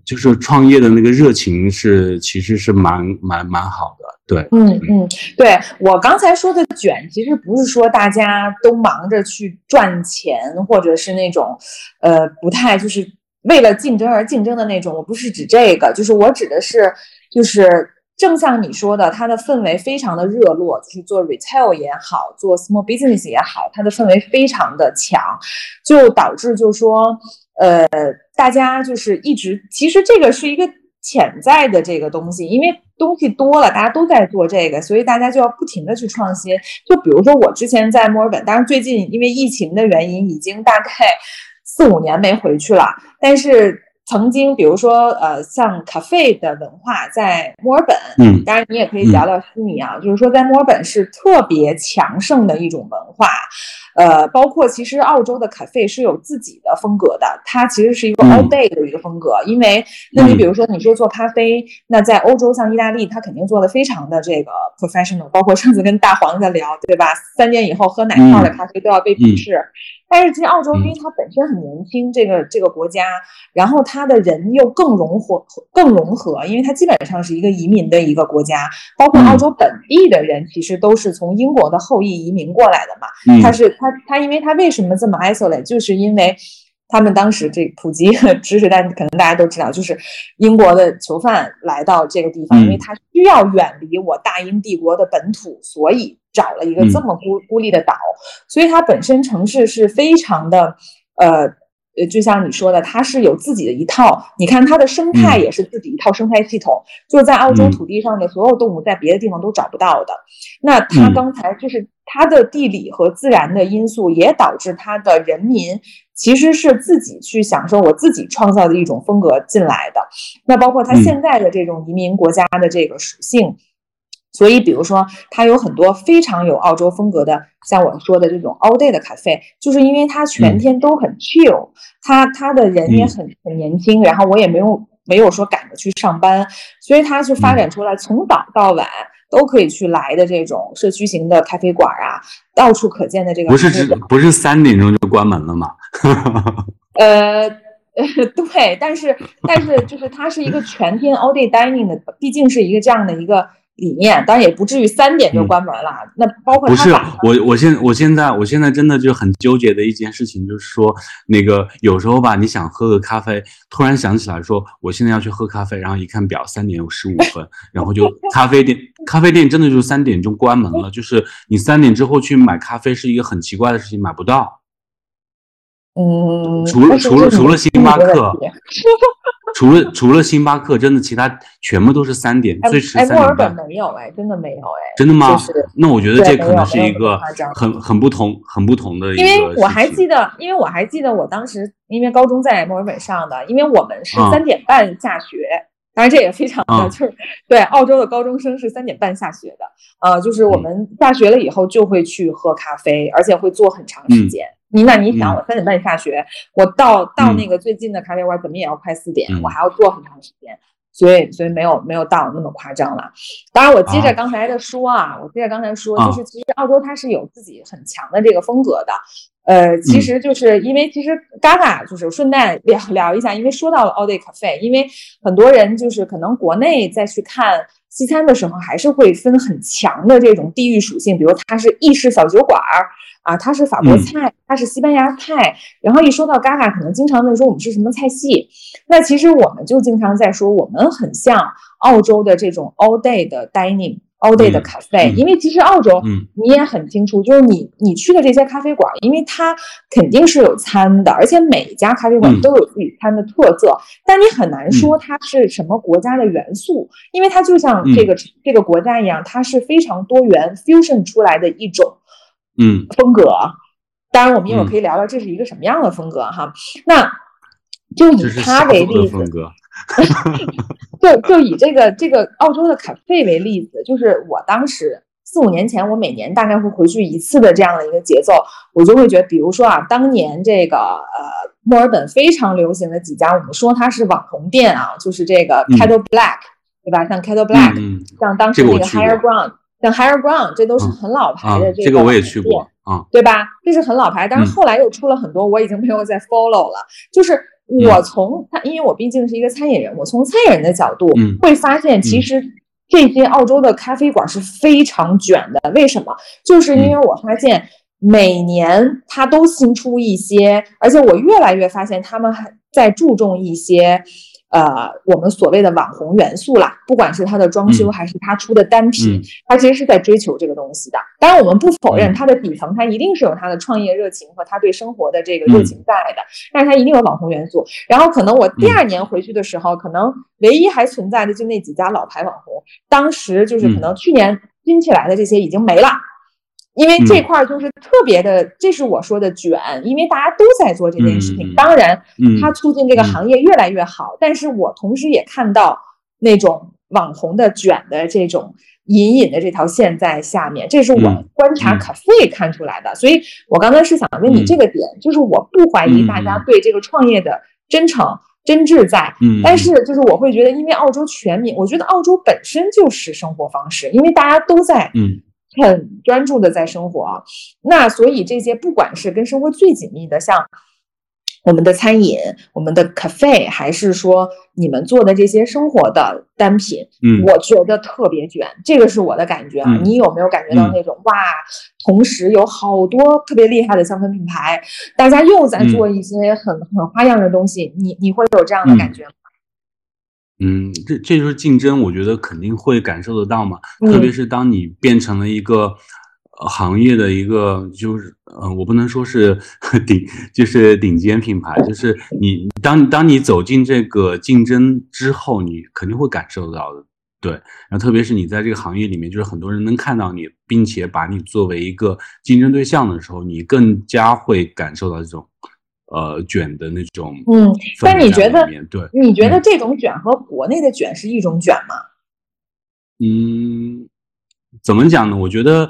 就是创业的那个热情是，其实是蛮蛮蛮好的，对，嗯嗯，对我刚才说的卷，其实不是说大家都忙着去赚钱，或者是那种，呃，不太就是为了竞争而竞争的那种，我不是指这个，就是我指的是，就是正像你说的，它的氛围非常的热络，就是做 retail 也好，做 small business 也好，它的氛围非常的强，就导致就说。呃，大家就是一直，其实这个是一个潜在的这个东西，因为东西多了，大家都在做这个，所以大家就要不停的去创新。就比如说我之前在墨尔本，当然最近因为疫情的原因，已经大概四五年没回去了，但是。曾经，比如说，呃，像咖啡的文化在墨尔本，嗯，当然你也可以聊聊悉尼啊，就是说在墨尔本是特别强盛的一种文化，呃，包括其实澳洲的咖啡是有自己的风格的，它其实是一个 all day 的一个风格，因为那你比如说你说做咖啡，那在欧洲像意大利，它肯定做的非常的这个 professional，包括上次跟大黄在聊，对吧？三点以后喝奶泡的咖啡都要被鄙视。但是其实澳洲，因为它本身很年轻，这个这个国家，然后它的人又更融合、更融合，因为它基本上是一个移民的一个国家，包括澳洲本地的人，其实都是从英国的后裔移民过来的嘛。他是他他，因为他为什么这么 isolate，就是因为。他们当时这普及知识，但可能大家都知道，就是英国的囚犯来到这个地方，因为他需要远离我大英帝国的本土，所以找了一个这么孤孤立的岛。所以它本身城市是非常的，呃呃，就像你说的，它是有自己的一套。你看它的生态也是自己一套生态系统，就是在澳洲土地上的所有动物，在别的地方都找不到的。那它刚才就是它的地理和自然的因素，也导致它的人民。其实是自己去享受我自己创造的一种风格进来的，那包括它现在的这种移民国家的这个属性，所以比如说它有很多非常有澳洲风格的，像我说的这种 all day 的咖啡，就是因为它全天都很 chill，它它的人也很很年轻，然后我也没有没有说赶着去上班，所以它就发展出来从早到晚。都可以去来的这种社区型的咖啡馆啊，到处可见的这个不是只不是三点钟就关门了吗？呃 呃，对，但是但是就是它是一个全天 all day dining 的，毕竟是一个这样的一个。理念当然也不至于三点就关门了。那包括不是我，我现我现在我现在真的就很纠结的一件事情，就是说那个有时候吧，你想喝个咖啡，突然想起来说我现在要去喝咖啡，然后一看表，三点有十五分，然后就 咖啡店咖啡店真的就三点钟关门了，就是你三点之后去买咖啡是一个很奇怪的事情，买不到。嗯，除了除了除了星巴克。除了除了星巴克，真的其他全部都是三点，最迟三点半。墨尔本没有哎，真的没有哎。真的吗？那我觉得这可能是一个很很不同、很不同的一个。因为我还记得，因为我还记得我当时因为高中在墨尔本上的，因为我们是三点半下学，当然这也非常的就是对澳洲的高中生是三点半下学的，呃，就是我们下学了以后就会去喝咖啡，而且会坐很长时间。你那你想，我三点半下学，我到到那个最近的咖啡馆，怎么也要快四点，我还要坐很长时间，所以所以没有没有到那么夸张了。当然，我接着刚才的说啊，我接着刚才说，就是其实澳洲它是有自己很强的这个风格的。呃，其实就是因为其实 Gaga 就是顺带聊 聊一下，因为说到了 All Day Cafe，因为很多人就是可能国内再去看西餐的时候，还是会分很强的这种地域属性，比如它是意式小酒馆儿。啊，它是法国菜，它是西班牙菜。然后一说到 Gaga，可能经常问说我们是什么菜系。那其实我们就经常在说，我们很像澳洲的这种 all day 的 dining，all day 的 cafe，因为其实澳洲，嗯，你也很清楚，就是你你去的这些咖啡馆，因为它肯定是有餐的，而且每一家咖啡馆都有自己餐的特色，但你很难说它是什么国家的元素，因为它就像这个这个国家一样，它是非常多元 fusion 出来的一种嗯风格。当然，我们一会儿可以聊聊这是一个什么样的风格哈。那就以它为例子。就就以这个这个澳洲的咖啡为例子，就是我当时四五年前，我每年大概会回去一次的这样的一个节奏，我就会觉得，比如说啊，当年这个呃墨尔本非常流行的几家，我们说它是网红店啊，就是这个 Kettle Black，对吧？像 Kettle Black，像当时那个 Higher Ground，像 Higher Ground，这都是很老牌的这个。这个我也去过啊，对吧？这是很老牌，但是后来又出了很多，我已经没有再 follow 了，就是。我从他，因为我毕竟是一个餐饮人，我从餐饮人的角度会发现，其实这些澳洲的咖啡馆是非常卷的。为什么？就是因为我发现每年他都新出一些，而且我越来越发现他们还在注重一些。呃，我们所谓的网红元素啦，不管是它的装修还是它出的单品，它其实是在追求这个东西的。当然，我们不否认它的底层，它一定是有它的创业热情和它对生活的这个热情在的，但是它一定有网红元素。然后，可能我第二年回去的时候，可能唯一还存在的就那几家老牌网红，当时就是可能去年新起来的这些已经没了。因为这块儿就是特别的，这是我说的卷，因为大家都在做这件事情。当然，它促进这个行业越来越好。但是我同时也看到那种网红的卷的这种隐隐的这条线在下面，这是我观察咖啡看出来的。所以我刚才是想问你这个点，就是我不怀疑大家对这个创业的真诚真挚在，但是就是我会觉得，因为澳洲全民，我觉得澳洲本身就是生活方式，因为大家都在。很专注的在生活，那所以这些不管是跟生活最紧密的，像我们的餐饮、我们的 cafe，还是说你们做的这些生活的单品，嗯，我觉得特别卷，这个是我的感觉啊。你有没有感觉到那种哇？同时有好多特别厉害的香氛品牌，大家又在做一些很很花样的东西，你你会有这样的感觉吗？嗯，这这就是竞争，我觉得肯定会感受得到嘛。特别是当你变成了一个行业的一个，就是呃，我不能说是顶，就是顶尖品牌，就是你当当你走进这个竞争之后，你肯定会感受到的。对，然后特别是你在这个行业里面，就是很多人能看到你，并且把你作为一个竞争对象的时候，你更加会感受到这种。呃，卷的那种，嗯，但你觉得，对，你觉得这种卷和国内的卷是一种卷吗？嗯，怎么讲呢？我觉得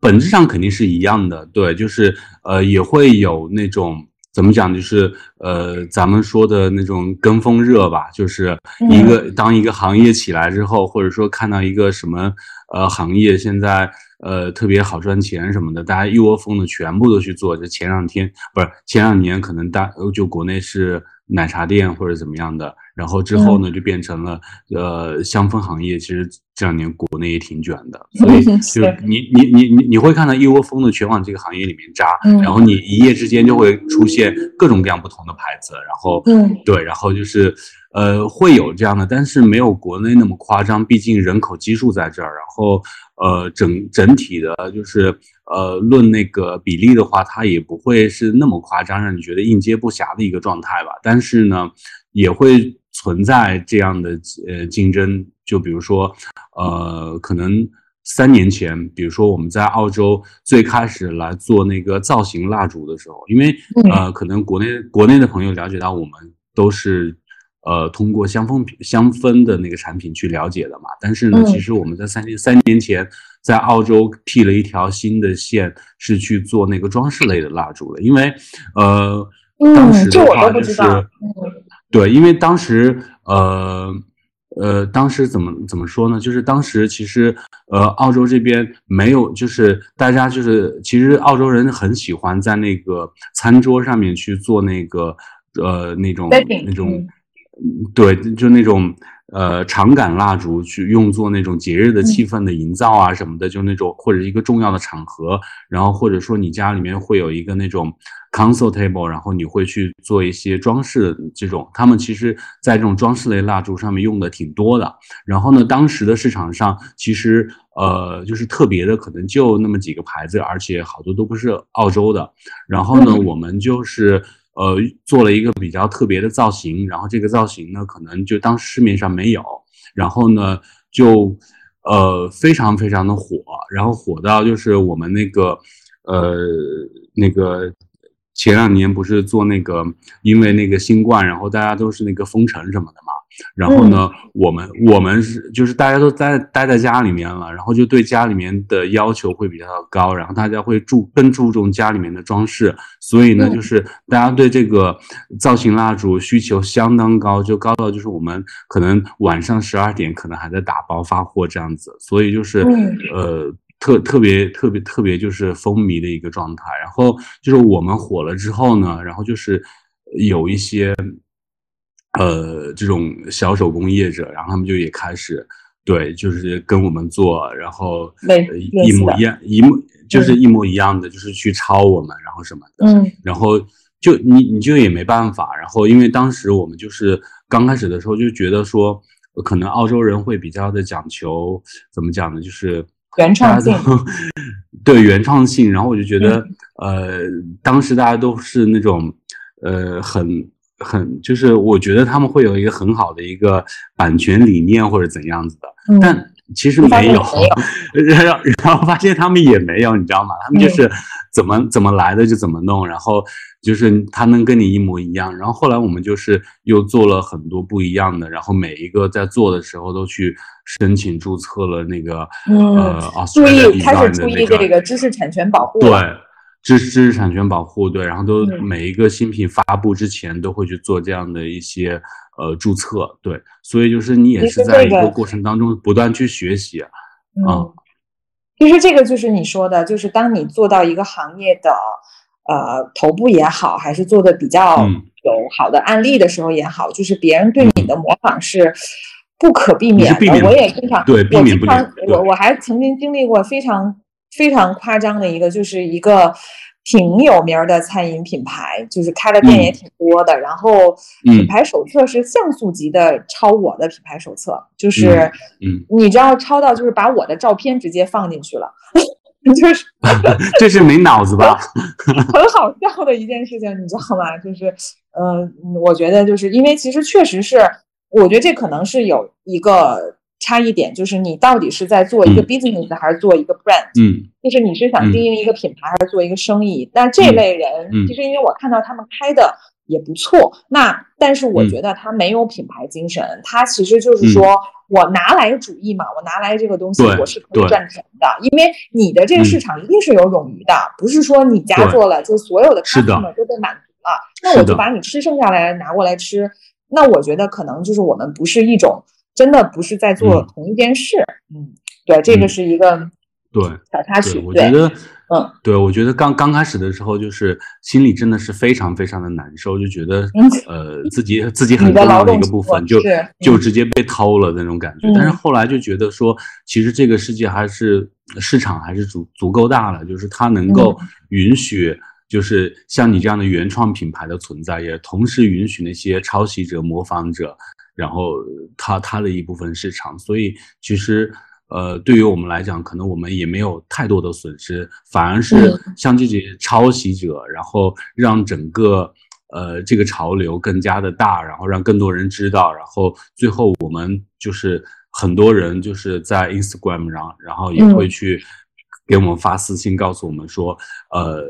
本质上肯定是一样的，对，就是呃，也会有那种怎么讲，就是呃，咱们说的那种跟风热吧，就是一个当一个行业起来之后，或者说看到一个什么呃行业现在。呃，特别好赚钱什么的，大家一窝蜂的全部都去做。这前两天不是前两年，可能大就国内是奶茶店或者怎么样的，然后之后呢就变成了呃香氛行业。其实这两年国内也挺卷的，所以就你你你你你会看到一窝蜂的全往这个行业里面扎，然后你一夜之间就会出现各种各样不同的牌子，然后对，然后就是呃会有这样的，但是没有国内那么夸张，毕竟人口基数在这儿，然后。呃，整整体的，就是呃，论那个比例的话，它也不会是那么夸张，让你觉得应接不暇的一个状态吧。但是呢，也会存在这样的呃竞争。就比如说，呃，可能三年前，比如说我们在澳洲最开始来做那个造型蜡烛的时候，因为呃，可能国内国内的朋友了解到我们都是。呃，通过香氛品香氛的那个产品去了解的嘛，但是呢，其实我们在三年三年前在澳洲辟了一条新的线，是去做那个装饰类的蜡烛的，因为呃，当时的话就是，对，因为当时呃呃，当时怎么怎么说呢？就是当时其实呃，澳洲这边没有，就是大家就是其实澳洲人很喜欢在那个餐桌上面去做那个呃那种那种。对，就那种呃长杆蜡烛去用作那种节日的气氛的营造啊什么的，就那种或者一个重要的场合，然后或者说你家里面会有一个那种 console table，然后你会去做一些装饰，这种他们其实在这种装饰类蜡烛上面用的挺多的。然后呢，当时的市场上其实呃就是特别的可能就那么几个牌子，而且好多都不是澳洲的。然后呢，我们就是。呃，做了一个比较特别的造型，然后这个造型呢，可能就当时市面上没有，然后呢，就呃非常非常的火，然后火到就是我们那个呃那个前两年不是做那个，因为那个新冠，然后大家都是那个封城什么的嘛。然后呢，我们我们是就是大家都待待在家里面了，然后就对家里面的要求会比较高，然后大家会注更注重家里面的装饰，所以呢，就是大家对这个造型蜡烛需求相当高，就高到就是我们可能晚上十二点可能还在打包发货这样子，所以就是呃特特别特别特别就是风靡的一个状态。然后就是我们火了之后呢，然后就是有一些。呃，这种小手工业者，然后他们就也开始，对，就是跟我们做，然后一模一样，一模就是一模一样的，就是去抄我们，然后什么的，嗯，然后就你你就也没办法，然后因为当时我们就是刚开始的时候就觉得说，可能澳洲人会比较的讲求，怎么讲呢？就是原创性，对原创性，然后我就觉得，呃，当时大家都是那种，呃，很。很就是我觉得他们会有一个很好的一个版权理念或者怎样子的，但其实没有，然后然后发现他们也没有，你知道吗？他们就是怎么怎么来的就怎么弄，然后就是他能跟你一模一样。然后后来我们就是又做了很多不一样的，然后每一个在做的时候都去申请注册了那个呃，注意开始注意这个知识产权保护。对。知知识产权保护对，然后都每一个新品发布之前都会去做这样的一些呃注册，对，所以就是你也是在一个过程当中不断去学习，嗯，其实这个就是你说的，就是当你做到一个行业的呃头部也好，还是做的比较有好的案例的时候也好，就是别人对你的模仿是不可避免的。我也经常对避免不了，我我还曾经经历过非常。非常夸张的一个，就是一个挺有名的餐饮品牌，就是开的店也挺多的。然后品牌手册是像素级的抄我的品牌手册，就是你知道抄到就是把我的照片直接放进去了，就是 这是没脑子吧？很好笑的一件事情，你知道吗？就是嗯，我觉得就是因为其实确实是，我觉得这可能是有一个。差一点就是你到底是在做一个 business 还是做一个 brand？嗯，就是你是想经营一个品牌还是做一个生意？那这类人其实因为我看到他们开的也不错，那但是我觉得他没有品牌精神，他其实就是说我拿来主义嘛，我拿来这个东西我是可以赚钱的，因为你的这个市场一定是有冗余的，不是说你家做了就所有的 customer 都被满足了，那我就把你吃剩下来拿过来吃，那我觉得可能就是我们不是一种。真的不是在做同一件事，嗯，对，这个是一个对小插曲。我觉得，嗯，对，我觉得刚刚开始的时候，就是心里真的是非常非常的难受，就觉得呃自己自己很重要的一个部分就就直接被偷了那种感觉。但是后来就觉得说，其实这个世界还是市场还是足足够大了，就是它能够允许，就是像你这样的原创品牌的存在，也同时允许那些抄袭者、模仿者。然后它它的一部分市场，所以其实呃，对于我们来讲，可能我们也没有太多的损失，反而是像这些抄袭者，然后让整个呃这个潮流更加的大，然后让更多人知道，然后最后我们就是很多人就是在 Instagram 上，然后也会去给我们发私信，告诉我们说，呃，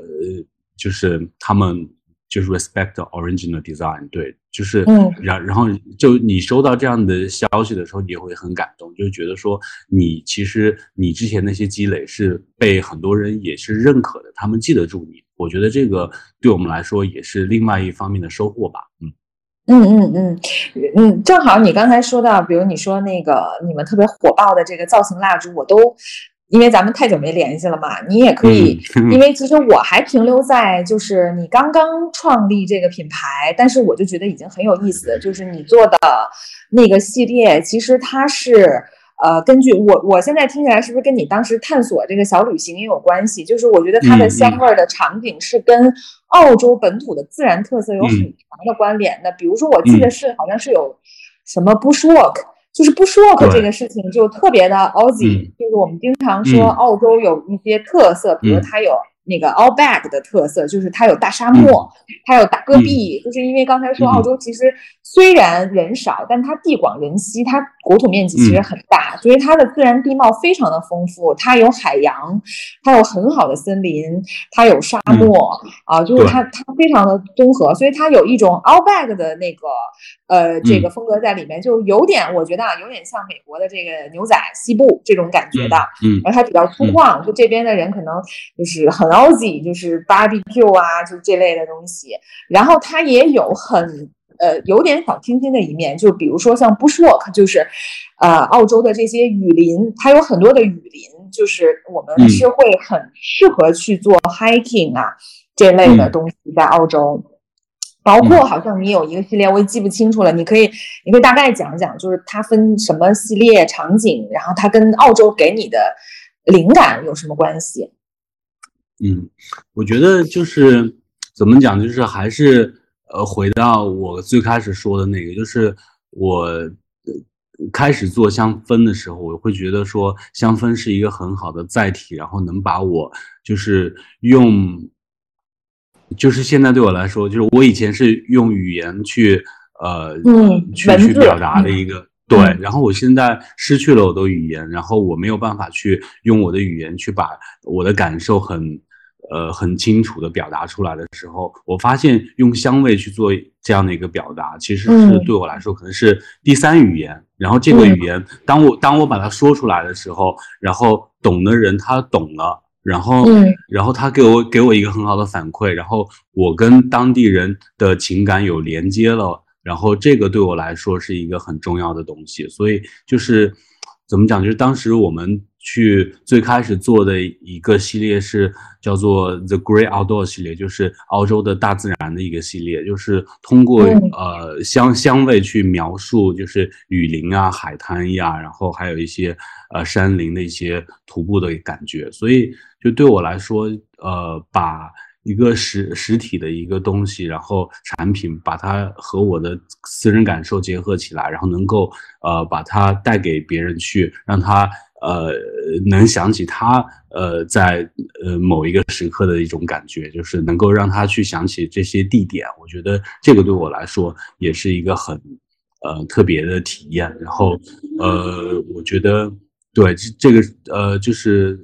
就是他们。就是 respect original design，对，就是，然然后就你收到这样的消息的时候，你也会很感动，就觉得说你其实你之前那些积累是被很多人也是认可的，他们记得住你。我觉得这个对我们来说也是另外一方面的收获吧。嗯嗯嗯嗯嗯，正好你刚才说到，比如你说那个你们特别火爆的这个造型蜡烛，我都因为咱们太久没联系了嘛，你也可以，因 为其实我还停留在就是你刚刚创立这个品牌，但是我就觉得已经很有意思，就是你做的那个系列，其实它是呃，根据我我现在听起来是不是跟你当时探索这个小旅行也有关系？就是我觉得它的香味的场景是跟澳洲本土的自然特色有很强的关联的，比如说我记得是好像是有什么 bushwalk。就是不说这个事情就特别的 Aussie，就是我们经常说澳洲有一些特色，比如它有。那个 All Bag 的特色就是它有大沙漠，它有大戈壁，就是因为刚才说澳洲其实虽然人少，但它地广人稀，它国土面积其实很大，所以它的自然地貌非常的丰富。它有海洋，它有很好的森林，它有沙漠啊，就是它它非常的综合，所以它有一种 All Bag 的那个呃这个风格在里面，就有点我觉得啊，有点像美国的这个牛仔西部这种感觉的，嗯，而它比较粗犷，就这边的人可能就是很。Aussie 就是 barbecue 啊，就这类的东西。然后它也有很呃有点小清新的一面，就比如说像 bushwalk，就是呃澳洲的这些雨林，它有很多的雨林，就是我们是会很适合去做 hiking 啊这类的东西在澳洲。包括好像你有一个系列，我也记不清楚了，你可以你可以大概讲讲，就是它分什么系列场景，然后它跟澳洲给你的灵感有什么关系？嗯，我觉得就是怎么讲，就是还是呃，回到我最开始说的那个，就是我开始做香氛的时候，我会觉得说香氛是一个很好的载体，然后能把我就是用，就是现在对我来说，就是我以前是用语言去呃，去去表达的一个。对，然后我现在失去了我的语言，然后我没有办法去用我的语言去把我的感受很，呃，很清楚的表达出来的时候，我发现用香味去做这样的一个表达，其实是对我来说可能是第三语言。然后这个语言，当我当我把它说出来的时候，然后懂的人他懂了，然后然后他给我给我一个很好的反馈，然后我跟当地人的情感有连接了。然后这个对我来说是一个很重要的东西，所以就是怎么讲，就是当时我们去最开始做的一个系列是叫做 The Great Outdoor 系列，就是澳洲的大自然的一个系列，就是通过呃香香味去描述，就是雨林啊、海滩呀，然后还有一些呃山林的一些徒步的感觉，所以就对我来说，呃把。一个实实体的一个东西，然后产品把它和我的私人感受结合起来，然后能够呃把它带给别人去，让他呃能想起他呃在呃某一个时刻的一种感觉，就是能够让他去想起这些地点。我觉得这个对我来说也是一个很呃特别的体验。然后呃，我觉得对这这个呃就是。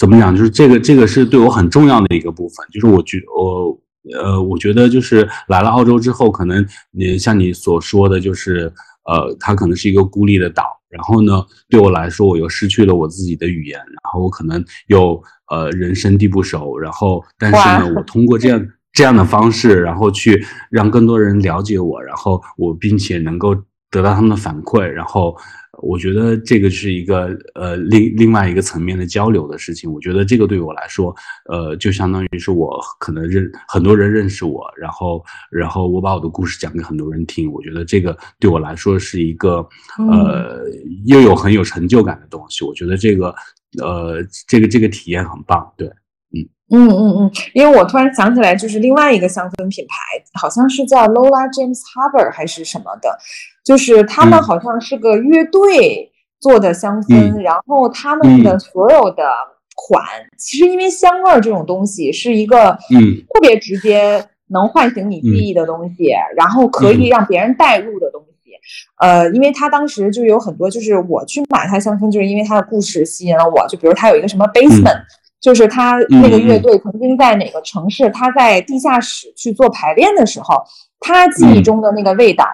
怎么讲？就是这个，这个是对我很重要的一个部分。就是我觉我呃，我觉得就是来了澳洲之后，可能你像你所说的，就是呃，它可能是一个孤立的岛。然后呢，对我来说，我又失去了我自己的语言，然后我可能又呃人生地不熟。然后，但是呢，我通过这样 这样的方式，然后去让更多人了解我，然后我并且能够得到他们的反馈，然后。我觉得这个是一个呃另另外一个层面的交流的事情。我觉得这个对我来说，呃，就相当于是我可能认很多人认识我，然后然后我把我的故事讲给很多人听。我觉得这个对我来说是一个呃又有很有成就感的东西。我觉得这个呃这个这个体验很棒。对，嗯嗯嗯嗯，因为我突然想起来，就是另外一个香氛品牌，好像是叫 Lola James Harbour 还是什么的。就是他们好像是个乐队做的香氛，然后他们的所有的款，其实因为香味儿这种东西是一个嗯。特别直接能唤醒你记忆的东西，然后可以让别人代入的东西。呃，因为他当时就有很多，就是我去买他香氛，就是因为他的故事吸引了我。就比如他有一个什么 basement，就是他那个乐队曾经在哪个城市，他在地下室去做排练的时候，他记忆中的那个味道。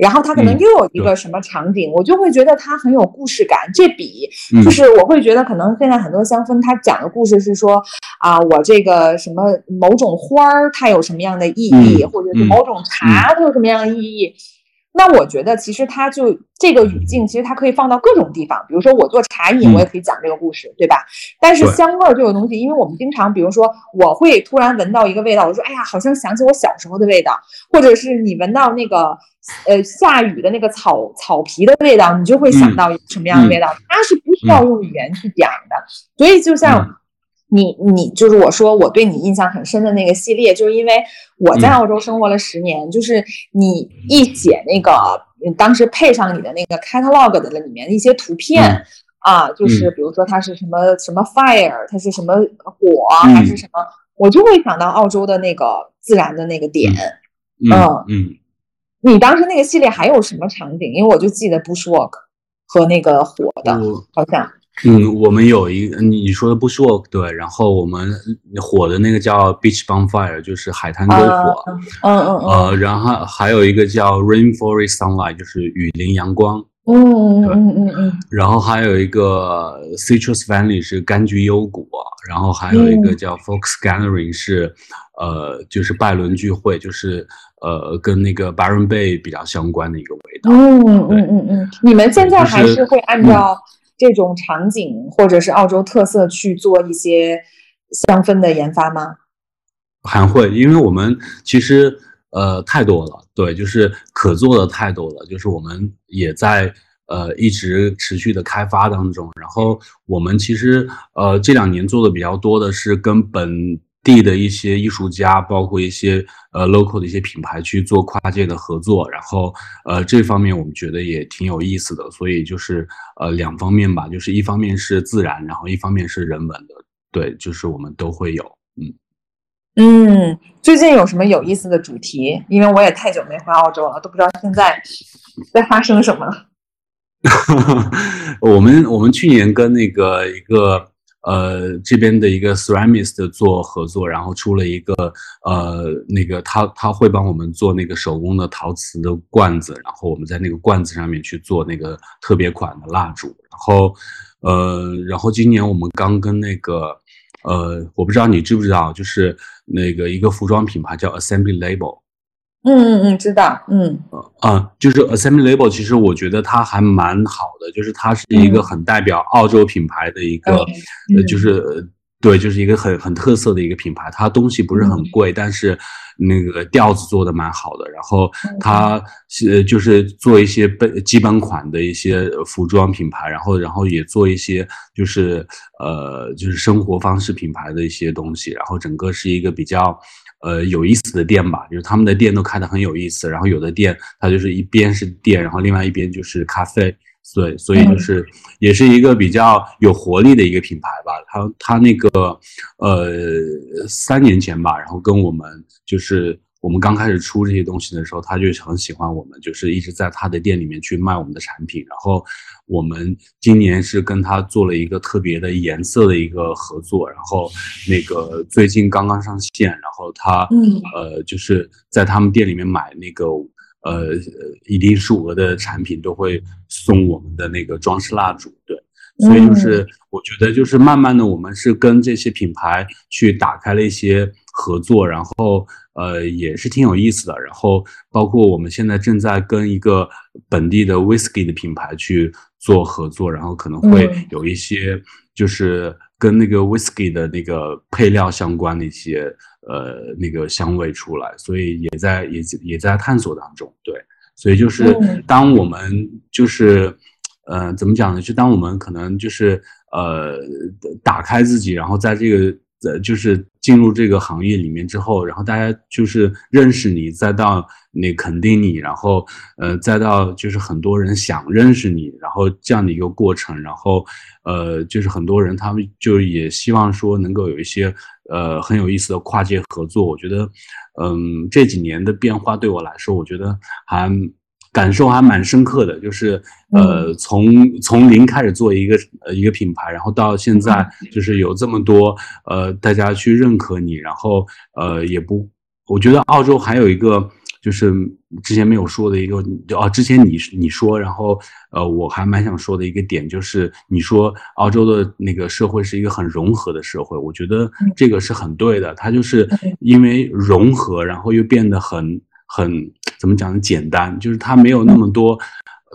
然后他可能又有一个什么场景，我就会觉得他很有故事感。这比就是我会觉得可能现在很多香氛，它讲的故事是说啊，我这个什么某种花儿它有什么样的意义，或者是某种茶它有什么样的意义。那我觉得其实它就这个语境，其实它可以放到各种地方。比如说我做茶饮，我也可以讲这个故事，对吧？但是香味儿这个东西，因为我们经常，比如说我会突然闻到一个味道，我说哎呀，好像想起我小时候的味道，或者是你闻到那个呃下雨的那个草草皮的味道，你就会想到什么样的味道？它是不需要用语言去讲的。所以就像你你就是我说我对你印象很深的那个系列，就是因为我在澳洲生活了十年，就是你一写那个当时配上你的那个 catalog 的里面的一些图片啊，就是比如说它是什么什么 fire，它是什么火还是什么，我就会想到澳洲的那个自然的那个点。嗯嗯，你当时那个系列还有什么场景？因为我就记得 bushwalk 和那个火的，好像。嗯，我们有一你说的 Bushwalk 对，然后我们火的那个叫 beach bonfire，就是海滩篝火，嗯嗯嗯，呃，然后还有一个叫 rainforest sunlight，就是雨林阳光，嗯嗯嗯嗯嗯，然后还有一个 citrus valley 是柑橘幽谷，然后还有一个叫 fox gathering 是呃就是拜伦聚会，就是呃跟那个 Byron Bay 比较相关的一个味道，嗯嗯嗯嗯，你们现在还是会按照。这种场景或者是澳洲特色去做一些香氛的研发吗？还会，因为我们其实呃太多了，对，就是可做的太多了，就是我们也在呃一直持续的开发当中。然后我们其实呃这两年做的比较多的是跟本。地的一些艺术家，包括一些呃 local 的一些品牌去做跨界的合作，然后呃这方面我们觉得也挺有意思的，所以就是呃两方面吧，就是一方面是自然，然后一方面是人文的，对，就是我们都会有，嗯嗯，最近有什么有意思的主题？因为我也太久没回澳洲了，都不知道现在在发生什么。我们我们去年跟那个一个。呃，这边的一个 ceramist 做合作，然后出了一个呃，那个他他会帮我们做那个手工的陶瓷的罐子，然后我们在那个罐子上面去做那个特别款的蜡烛，然后呃，然后今年我们刚跟那个呃，我不知道你知不知道，就是那个一个服装品牌叫 Assembly Label。嗯嗯嗯，知道，嗯，啊，就是 Assembly Label，其实我觉得它还蛮好的，就是它是一个很代表澳洲品牌的一个，呃，就是对，就是一个很很特色的一个品牌，它东西不是很贵，但是那个调子做的蛮好的，然后它是就是做一些本基本款的一些服装品牌，然后然后也做一些就是呃就是生活方式品牌的一些东西，然后整个是一个比较。呃，有意思的店吧，就是他们的店都开的很有意思。然后有的店它就是一边是店，然后另外一边就是咖啡，所以所以就是也是一个比较有活力的一个品牌吧。他他那个呃三年前吧，然后跟我们就是。我们刚开始出这些东西的时候，他就很喜欢我们，就是一直在他的店里面去卖我们的产品。然后我们今年是跟他做了一个特别的颜色的一个合作，然后那个最近刚刚上线，然后他嗯呃就是在他们店里面买那个呃一定数额的产品都会送我们的那个装饰蜡烛，对。所以就是我觉得就是慢慢的我们是跟这些品牌去打开了一些合作，然后。呃，也是挺有意思的。然后，包括我们现在正在跟一个本地的 whisky 的品牌去做合作，然后可能会有一些就是跟那个 whisky 的那个配料相关的一些呃那个香味出来，所以也在也也在探索当中。对，所以就是当我们就是呃怎么讲呢？就当我们可能就是呃打开自己，然后在这个。呃，就是进入这个行业里面之后，然后大家就是认识你，再到那肯定你，然后呃，再到就是很多人想认识你，然后这样的一个过程，然后呃，就是很多人他们就也希望说能够有一些呃很有意思的跨界合作。我觉得，嗯，这几年的变化对我来说，我觉得还。感受还蛮深刻的，就是呃，从从零开始做一个呃一个品牌，然后到现在就是有这么多呃大家去认可你，然后呃也不，我觉得澳洲还有一个就是之前没有说的一个哦，之前你你说，然后呃我还蛮想说的一个点就是你说澳洲的那个社会是一个很融合的社会，我觉得这个是很对的，它就是因为融合，然后又变得很很。怎么讲呢？简单，就是它没有那么多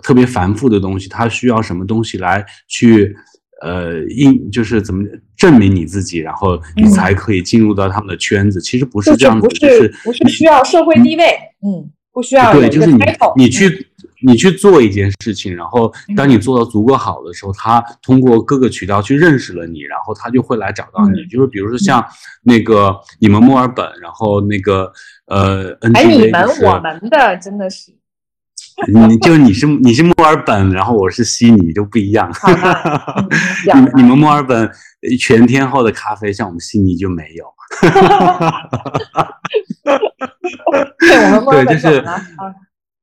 特别繁复的东西，它需要什么东西来去呃印，就是怎么证明你自己，然后你才可以进入到他们的圈子。其实不是这样子，就是不是需要社会地位，嗯，不需要对，就是你你去。你去做一件事情，然后当你做到足够好的时候，他通过各个渠道去认识了你，然后他就会来找到你。就是比如说像那个你们墨尔本，然后那个呃 G 你们我们的真的是，你就你是你是墨尔本，然后我是悉尼，就不一样。你你们墨尔本全天候的咖啡，像我们悉尼就没有。对，我们墨尔本就是。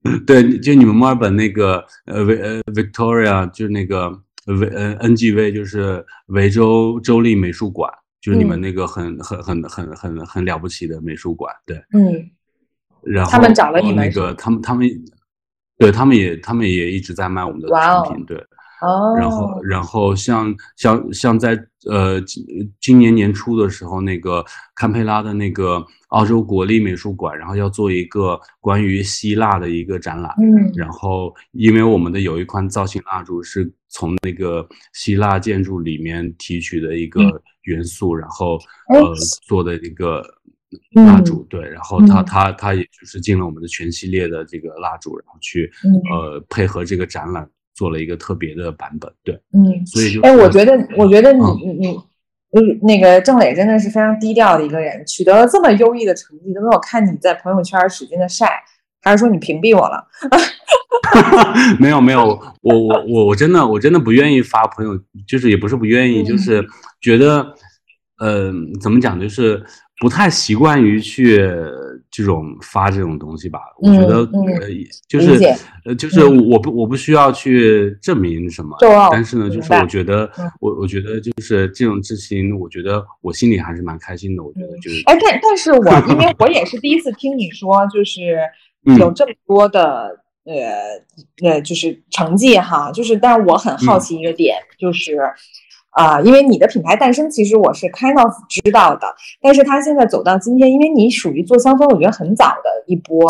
对，就你们墨尔本那个呃维呃 Victoria，就是那个维呃 NGV，就是维州州立美术馆，就是你们那个很很很很很很了不起的美术馆。对，嗯。然后他们找了你们那个，他们他们，对他们也他们也一直在卖我们的产品。对。哦。然后然后像像像在呃今今年年初的时候，那个堪培拉的那个。澳洲国立美术馆，然后要做一个关于希腊的一个展览。嗯，然后因为我们的有一款造型蜡烛是从那个希腊建筑里面提取的一个元素，然后呃做的一个蜡烛。对，然后它它它也就是进了我们的全系列的这个蜡烛，然后去呃配合这个展览做了一个特别的版本。对，嗯，所以就哎，我觉得我觉得你你你。嗯，那个郑磊真的是非常低调的一个人，取得了这么优异的成绩，都没有看你在朋友圈使劲的晒，还是说你屏蔽我了？没有没有，我我我我真的我真的不愿意发朋友，就是也不是不愿意，就是觉得，呃，怎么讲，就是不太习惯于去。这种发这种东西吧，我觉得呃，就是呃，就是我不我不需要去证明什么，但是呢，就是我觉得我我觉得就是这种事情，我觉得我心里还是蛮开心的。我觉得就是，哎，但但是我因为 我也是第一次听你说，就是有这么多的呃呃，就是成绩哈，就是但是我很好奇一个点，就是。啊，因为你的品牌诞生，其实我是 kind of 知道的，但是它现在走到今天，因为你属于做香氛，我觉得很早的一波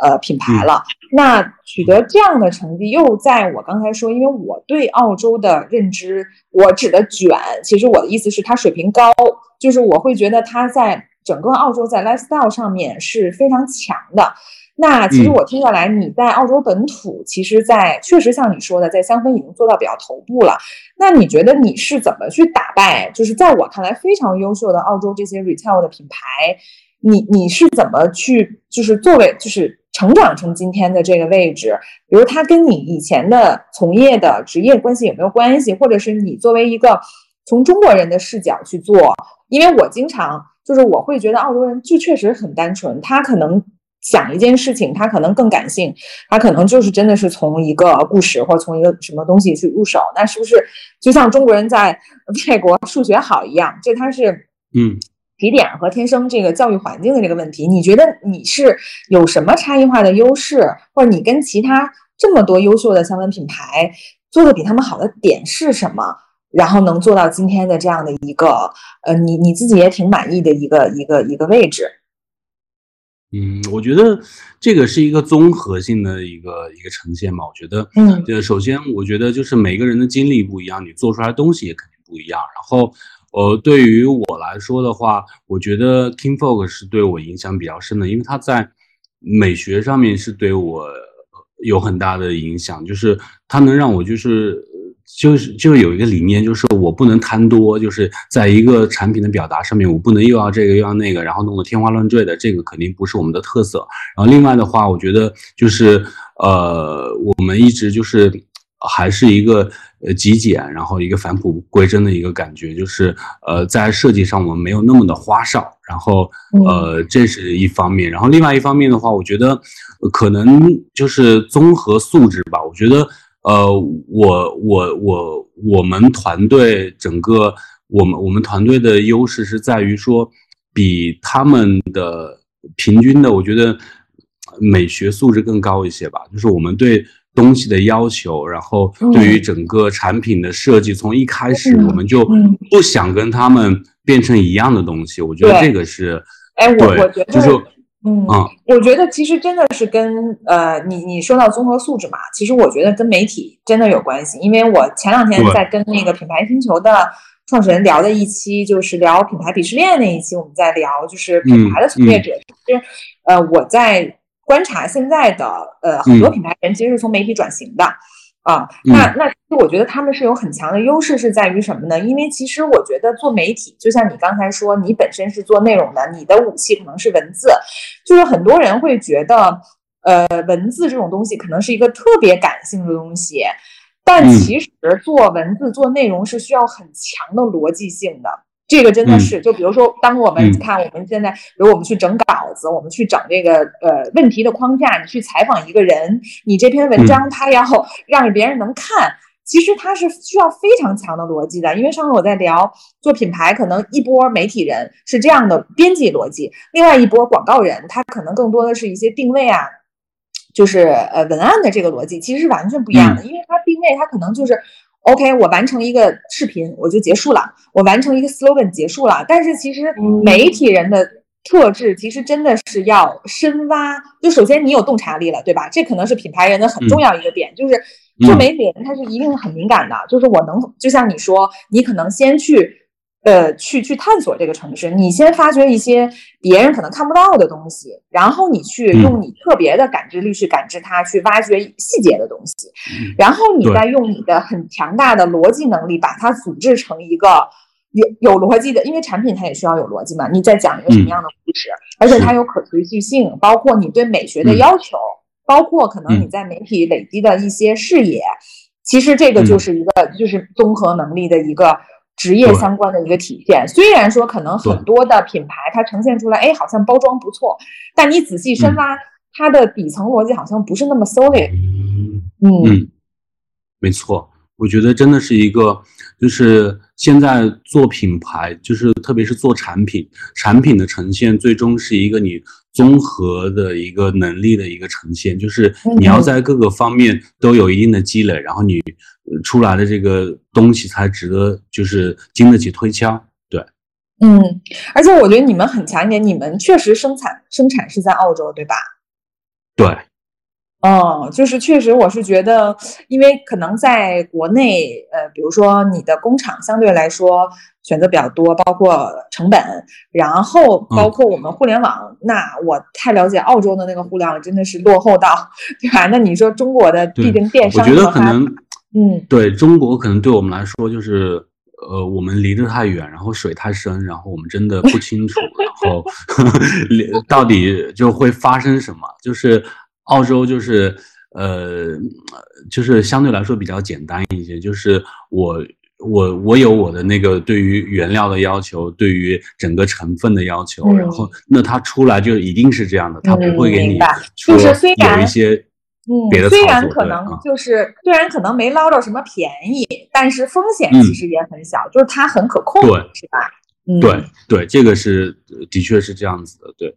呃品牌了。那取得这样的成绩，又在我刚才说，因为我对澳洲的认知，我指的卷，其实我的意思是它水平高，就是我会觉得它在整个澳洲在 lifestyle 上面是非常强的。那其实我听下来，你在澳洲本土，其实，在确实像你说的，在香氛已经做到比较头部了。那你觉得你是怎么去打败？就是在我看来非常优秀的澳洲这些 retail 的品牌，你你是怎么去，就是作为就是成长成今天的这个位置？比如它跟你以前的从业的职业关系有没有关系？或者是你作为一个从中国人的视角去做？因为我经常就是我会觉得澳洲人就确实很单纯，他可能。想一件事情，他可能更感性，他可能就是真的是从一个故事或从一个什么东西去入手。那是不是就像中国人在 外国数学好一样？这他是嗯，起点和天生这个教育环境的这个问题。你觉得你是有什么差异化的优势，或者你跟其他这么多优秀的相关品牌做的比他们好的点是什么？然后能做到今天的这样的一个呃，你你自己也挺满意的一个一个一个位置。嗯，我觉得这个是一个综合性的一个一个呈现嘛。我觉得，嗯，呃，首先我觉得就是每个人的经历不一样，你做出来的东西也肯定不一样。然后，呃，对于我来说的话，我觉得 King Folk 是对我影响比较深的，因为他在美学上面是对我有很大的影响，就是他能让我就是。就是就有一个理念，就是我不能贪多，就是在一个产品的表达上面，我不能又要这个又要那个，然后弄得天花乱坠的，这个肯定不是我们的特色。然后另外的话，我觉得就是呃，我们一直就是还是一个呃极简，然后一个返璞归真的一个感觉，就是呃在设计上我们没有那么的花哨，然后呃这是一方面，然后另外一方面的话，我觉得可能就是综合素质吧，我觉得。呃，我我我我们团队整个我们我们团队的优势是在于说，比他们的平均的，我觉得美学素质更高一些吧。就是我们对东西的要求，然后对于整个产品的设计，从一开始我们就不想跟他们变成一样的东西。我觉得这个是，哎，我我觉得就是嗯，我觉得其实真的是跟呃，你你说到综合素质嘛，其实我觉得跟媒体真的有关系。因为我前两天在跟那个品牌星球的创始人聊的一期，就是聊品牌鄙视链那一期，我们在聊就是品牌的从业者。其实呃，我在观察现在的呃很多品牌人，其实是从媒体转型的。啊，那那其实我觉得他们是有很强的优势，是在于什么呢？因为其实我觉得做媒体，就像你刚才说，你本身是做内容的，你的武器可能是文字，就是很多人会觉得，呃，文字这种东西可能是一个特别感性的东西，但其实做文字做内容是需要很强的逻辑性的。这个真的是，就比如说，当我们看我们现在，比如我们去整稿子，我们去整这个呃问题的框架，你去采访一个人，你这篇文章他要 让别人能看，其实他是需要非常强的逻辑的。因为上次我在聊做品牌，可能一波媒体人是这样的编辑逻辑，另外一波广告人他可能更多的是一些定位啊，就是呃文案的这个逻辑，其实是完全不一样的，因为它定位它可能就是。OK，我完成一个视频我就结束了，我完成一个 slogan 结束了。但是其实媒体人的特质其实真的是要深挖。就首先你有洞察力了，对吧？这可能是品牌人的很重要一个点，就是做媒体人他是一定很敏感的。就是我能，就像你说，你可能先去。呃，去去探索这个城市，你先发掘一些别人可能看不到的东西，然后你去用你特别的感知力去感知它，去挖掘细节的东西，然后你再用你的很强大的逻辑能力把它组织成一个有有逻辑的，因为产品它也需要有逻辑嘛。你在讲一个什么样的故事，而且它有可持续性，包括你对美学的要求，包括可能你在媒体累积的一些视野，其实这个就是一个就是综合能力的一个。职业相关的一个体现，虽然说可能很多的品牌它呈现出来，哎，好像包装不错，但你仔细深挖，它的底层逻辑好像不是那么 solid。嗯，没错。我觉得真的是一个，就是现在做品牌，就是特别是做产品，产品的呈现最终是一个你综合的一个能力的一个呈现，就是你要在各个方面都有一定的积累，然后你出来的这个东西才值得，就是经得起推敲。对，嗯，而且我觉得你们很强一点，你们确实生产生产是在澳洲，对吧？对。嗯，就是确实，我是觉得，因为可能在国内，呃，比如说你的工厂相对来说选择比较多，包括成本，然后包括我们互联网，那我太了解澳洲的那个互联网真的是落后到，对吧？那你说中国的毕竟电商，我觉得可能，嗯，对中国可能对我们来说就是，呃，我们离得太远，然后水太深，然后我们真的不清楚，然后 到底就会发生什么，就是。澳洲就是，呃，就是相对来说比较简单一些。就是我我我有我的那个对于原料的要求，对于整个成分的要求，然后那它出来就一定是这样的，它不会给你就是虽然有一些嗯，别的虽然可能就是虽然可能没捞着什么便宜，但是风险其实也很小，就是它很可控，对，是吧？嗯对对，这个是的确是这样子的，对。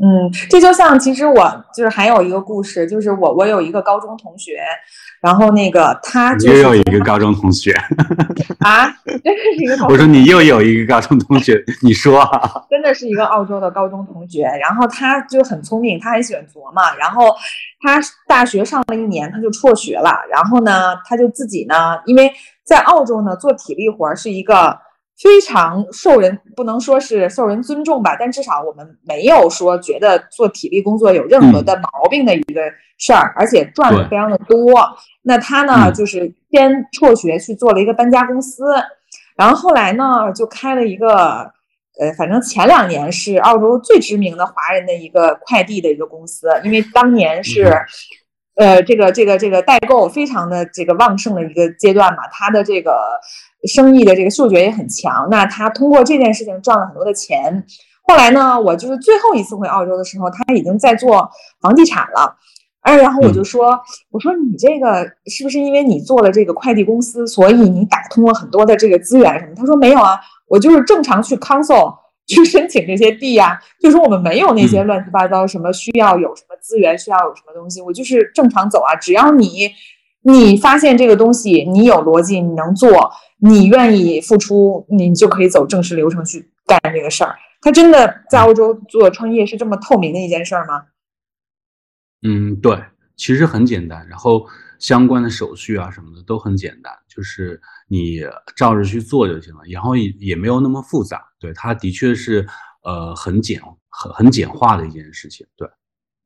嗯，这就像其实我就是还有一个故事，就是我我有一个高中同学，然后那个他就又有一个高中同学 啊，真的是一个。我说你又有一个高中同学，你说啊，真的是一个澳洲的高中同学，然后他就很聪明，他很喜欢琢磨，然后他大学上了一年他就辍学了，然后呢他就自己呢，因为在澳洲呢做体力活是一个。非常受人不能说是受人尊重吧，但至少我们没有说觉得做体力工作有任何的毛病的一个事儿，而且赚的非常的多。那他呢，就是先辍学去做了一个搬家公司，然后后来呢，就开了一个，呃，反正前两年是澳洲最知名的华人的一个快递的一个公司，因为当年是，呃，这个这个这个代购非常的这个旺盛的一个阶段嘛，他的这个。生意的这个嗅觉也很强，那他通过这件事情赚了很多的钱。后来呢，我就是最后一次回澳洲的时候，他已经在做房地产了。哎，然后我就说，我说你这个是不是因为你做了这个快递公司，所以你打通了很多的这个资源什么？他说没有啊，我就是正常去 council 去申请这些地呀，就说我们没有那些乱七八糟什么需要有什么资源，需要有什么东西，我就是正常走啊，只要你你发现这个东西，你有逻辑，你能做。你愿意付出，你就可以走正式流程去干这个事儿。他真的在欧洲做创业是这么透明的一件事儿吗？嗯，对，其实很简单，然后相关的手续啊什么的都很简单，就是你照着去做就行了，然后也也没有那么复杂。对，它的确是呃很简很很简化的一件事情。对，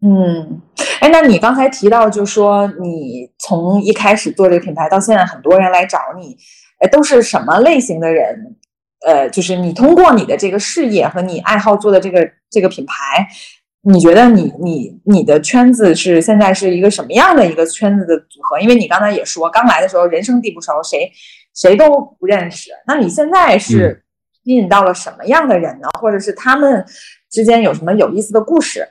嗯，哎，那你刚才提到，就说你从一开始做这个品牌到现在，很多人来找你，哎，都是什么类型的人？呃，就是你通过你的这个事业和你爱好做的这个这个品牌，你觉得你你你的圈子是现在是一个什么样的一个圈子的组合？因为你刚才也说，刚来的时候人生地不熟，谁谁都不认识。那你现在是吸引到了什么样的人呢？或者是他们之间有什么有意思的故事？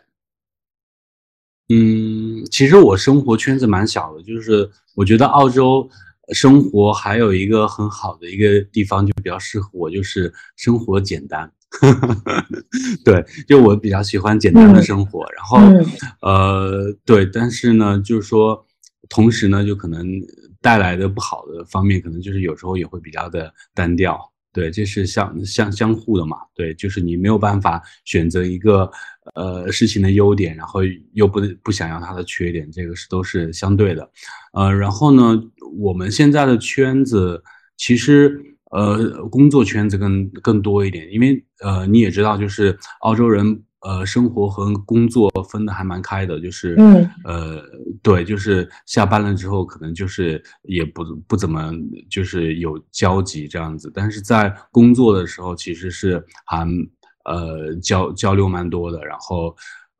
嗯，其实我生活圈子蛮小的，就是我觉得澳洲。生活还有一个很好的一个地方，就比较适合我，就是生活简单。对，就我比较喜欢简单的生活。然后，呃，对，但是呢，就是说，同时呢，就可能带来的不好的方面，可能就是有时候也会比较的单调。对，这是相相相互的嘛。对，就是你没有办法选择一个呃事情的优点，然后又不不想要它的缺点，这个是都是相对的。呃，然后呢？我们现在的圈子其实，呃，工作圈子更更多一点，因为呃，你也知道，就是澳洲人，呃，生活和工作分的还蛮开的，就是，嗯，呃，对，就是下班了之后，可能就是也不不怎么就是有交集这样子，但是在工作的时候，其实是还呃交交流蛮多的，然后，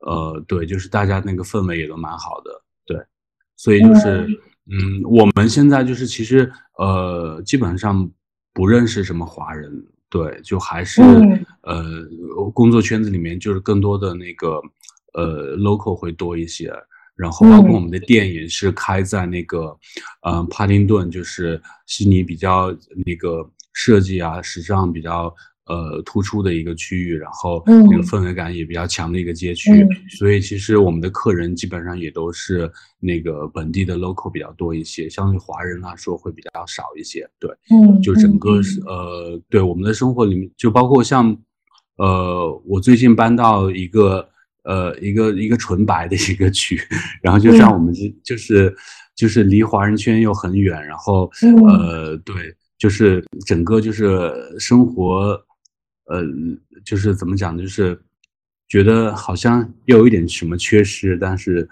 呃，对，就是大家那个氛围也都蛮好的，对，所以就是。嗯，我们现在就是其实呃，基本上不认识什么华人，对，就还是呃，工作圈子里面就是更多的那个呃，local 会多一些，然后包括我们的店也是开在那个呃，帕丁顿，就是悉尼比较那个设计啊，时尚比较。呃，突出的一个区域，然后那个氛围感也比较强的一个街区，所以其实我们的客人基本上也都是那个本地的 local 比较多一些，相对华人来说会比较少一些。对，嗯，就整个是呃，对我们的生活里面，就包括像呃，我最近搬到一个呃一个一个纯白的一个区，然后就像我们就就是就是离华人圈又很远，然后呃，对，就是整个就是生活。呃，就是怎么讲呢？就是觉得好像又有一点什么缺失，但是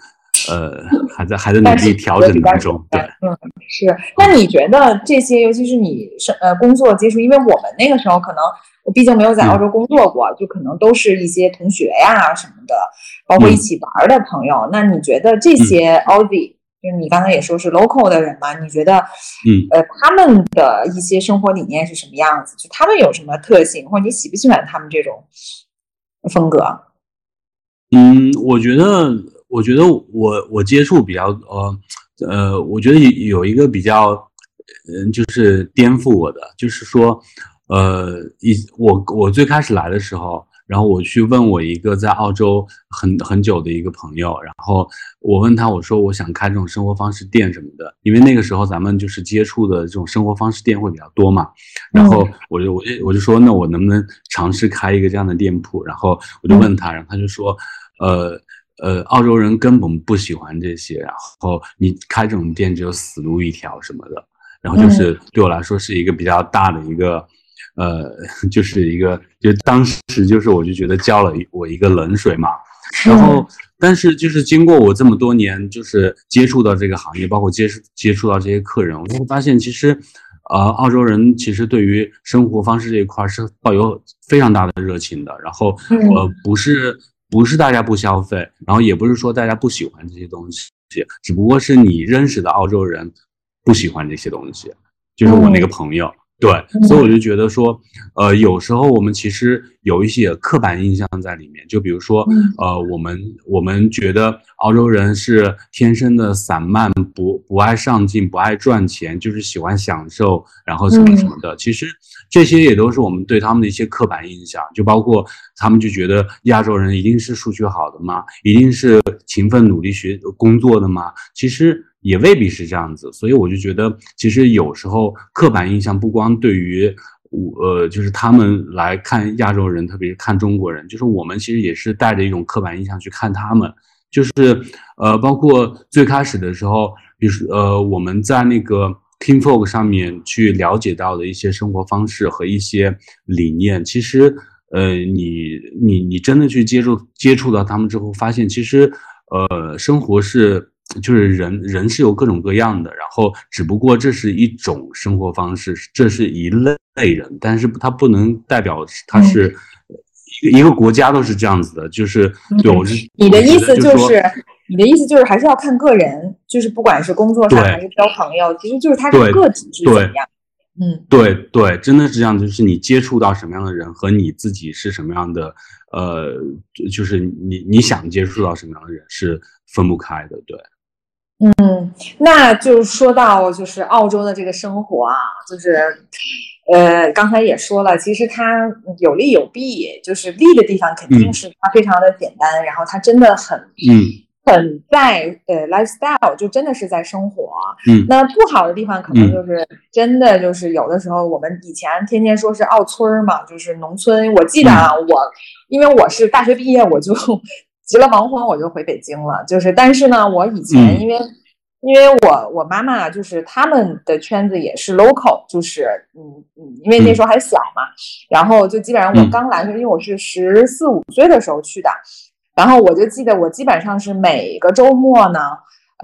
呃，还在还在努力调整当中。对，嗯，是。那你觉得这些，尤其是你是呃工作接触，因为我们那个时候可能我毕竟没有在澳洲工作过，就可能都是一些同学呀什么的，包括一起玩的朋友。那你觉得这些 Aussie？就是你刚才也说是 local 的人嘛？你觉得，嗯，呃，他们的一些生活理念是什么样子？就他们有什么特性，或者你喜不喜欢他们这种风格？嗯，我觉得，我觉得我我接触比较呃呃，我觉得有一个比较，嗯，就是颠覆我的，就是说，呃，一我我最开始来的时候。然后我去问我一个在澳洲很很久的一个朋友，然后我问他，我说我想开这种生活方式店什么的，因为那个时候咱们就是接触的这种生活方式店会比较多嘛。然后我就我就我就说，那我能不能尝试开一个这样的店铺？然后我就问他，然后他就说，呃呃，澳洲人根本不喜欢这些，然后你开这种店只有死路一条什么的。然后就是对我来说是一个比较大的一个。呃，就是一个，就当时就是我就觉得浇了我一个冷水嘛，然后，但是就是经过我这么多年就是接触到这个行业，包括接触接触到这些客人，我就会发现其实，呃，澳洲人其实对于生活方式这一块是抱有非常大的热情的，然后呃，不是不是大家不消费，然后也不是说大家不喜欢这些东西，只不过是你认识的澳洲人不喜欢这些东西，就是我那个朋友。对，所以我就觉得说，呃，有时候我们其实有一些刻板印象在里面。就比如说，呃，我们我们觉得澳洲人是天生的散漫，不不爱上进，不爱赚钱，就是喜欢享受，然后什么什么的。其实这些也都是我们对他们的一些刻板印象。就包括他们就觉得亚洲人一定是数学好的吗？一定是勤奋努力学工作的吗？其实。也未必是这样子，所以我就觉得，其实有时候刻板印象不光对于我，呃，就是他们来看亚洲人，特别是看中国人，就是我们其实也是带着一种刻板印象去看他们，就是呃，包括最开始的时候，比如呃，我们在那个 King Folk 上面去了解到的一些生活方式和一些理念，其实呃，你你你真的去接触接触到他们之后，发现其实呃，生活是。就是人人是有各种各样的，然后只不过这是一种生活方式，这是一类人，但是它不能代表它是一个一个国家都是这样子的。就是对我是你的意思就是你的意思就是还是要看个人，就是不管是工作上还是交朋友，其实就是他的个体是怎么样。嗯，对对，真的是这样，就是你接触到什么样的人和你自己是什么样的，呃，就是你你想接触到什么样的人是分不开的，对。嗯，那就说到就是澳洲的这个生活啊，就是，呃，刚才也说了，其实它有利有弊，就是利的地方肯定是它非常的简单，然后它真的很，嗯，很在呃 lifestyle，就真的是在生活。嗯，那不好的地方可能就是真的就是有的时候我们以前天天说是澳村儿嘛，就是农村。我记得啊，我因为我是大学毕业我就。急了忙慌，我就回北京了。就是，但是呢，我以前因为，因为我我妈妈就是他们的圈子也是 local，就是嗯嗯，因为那时候还小嘛，然后就基本上我刚来的时候，因为我是十四五岁的时候去的，然后我就记得我基本上是每个周末呢，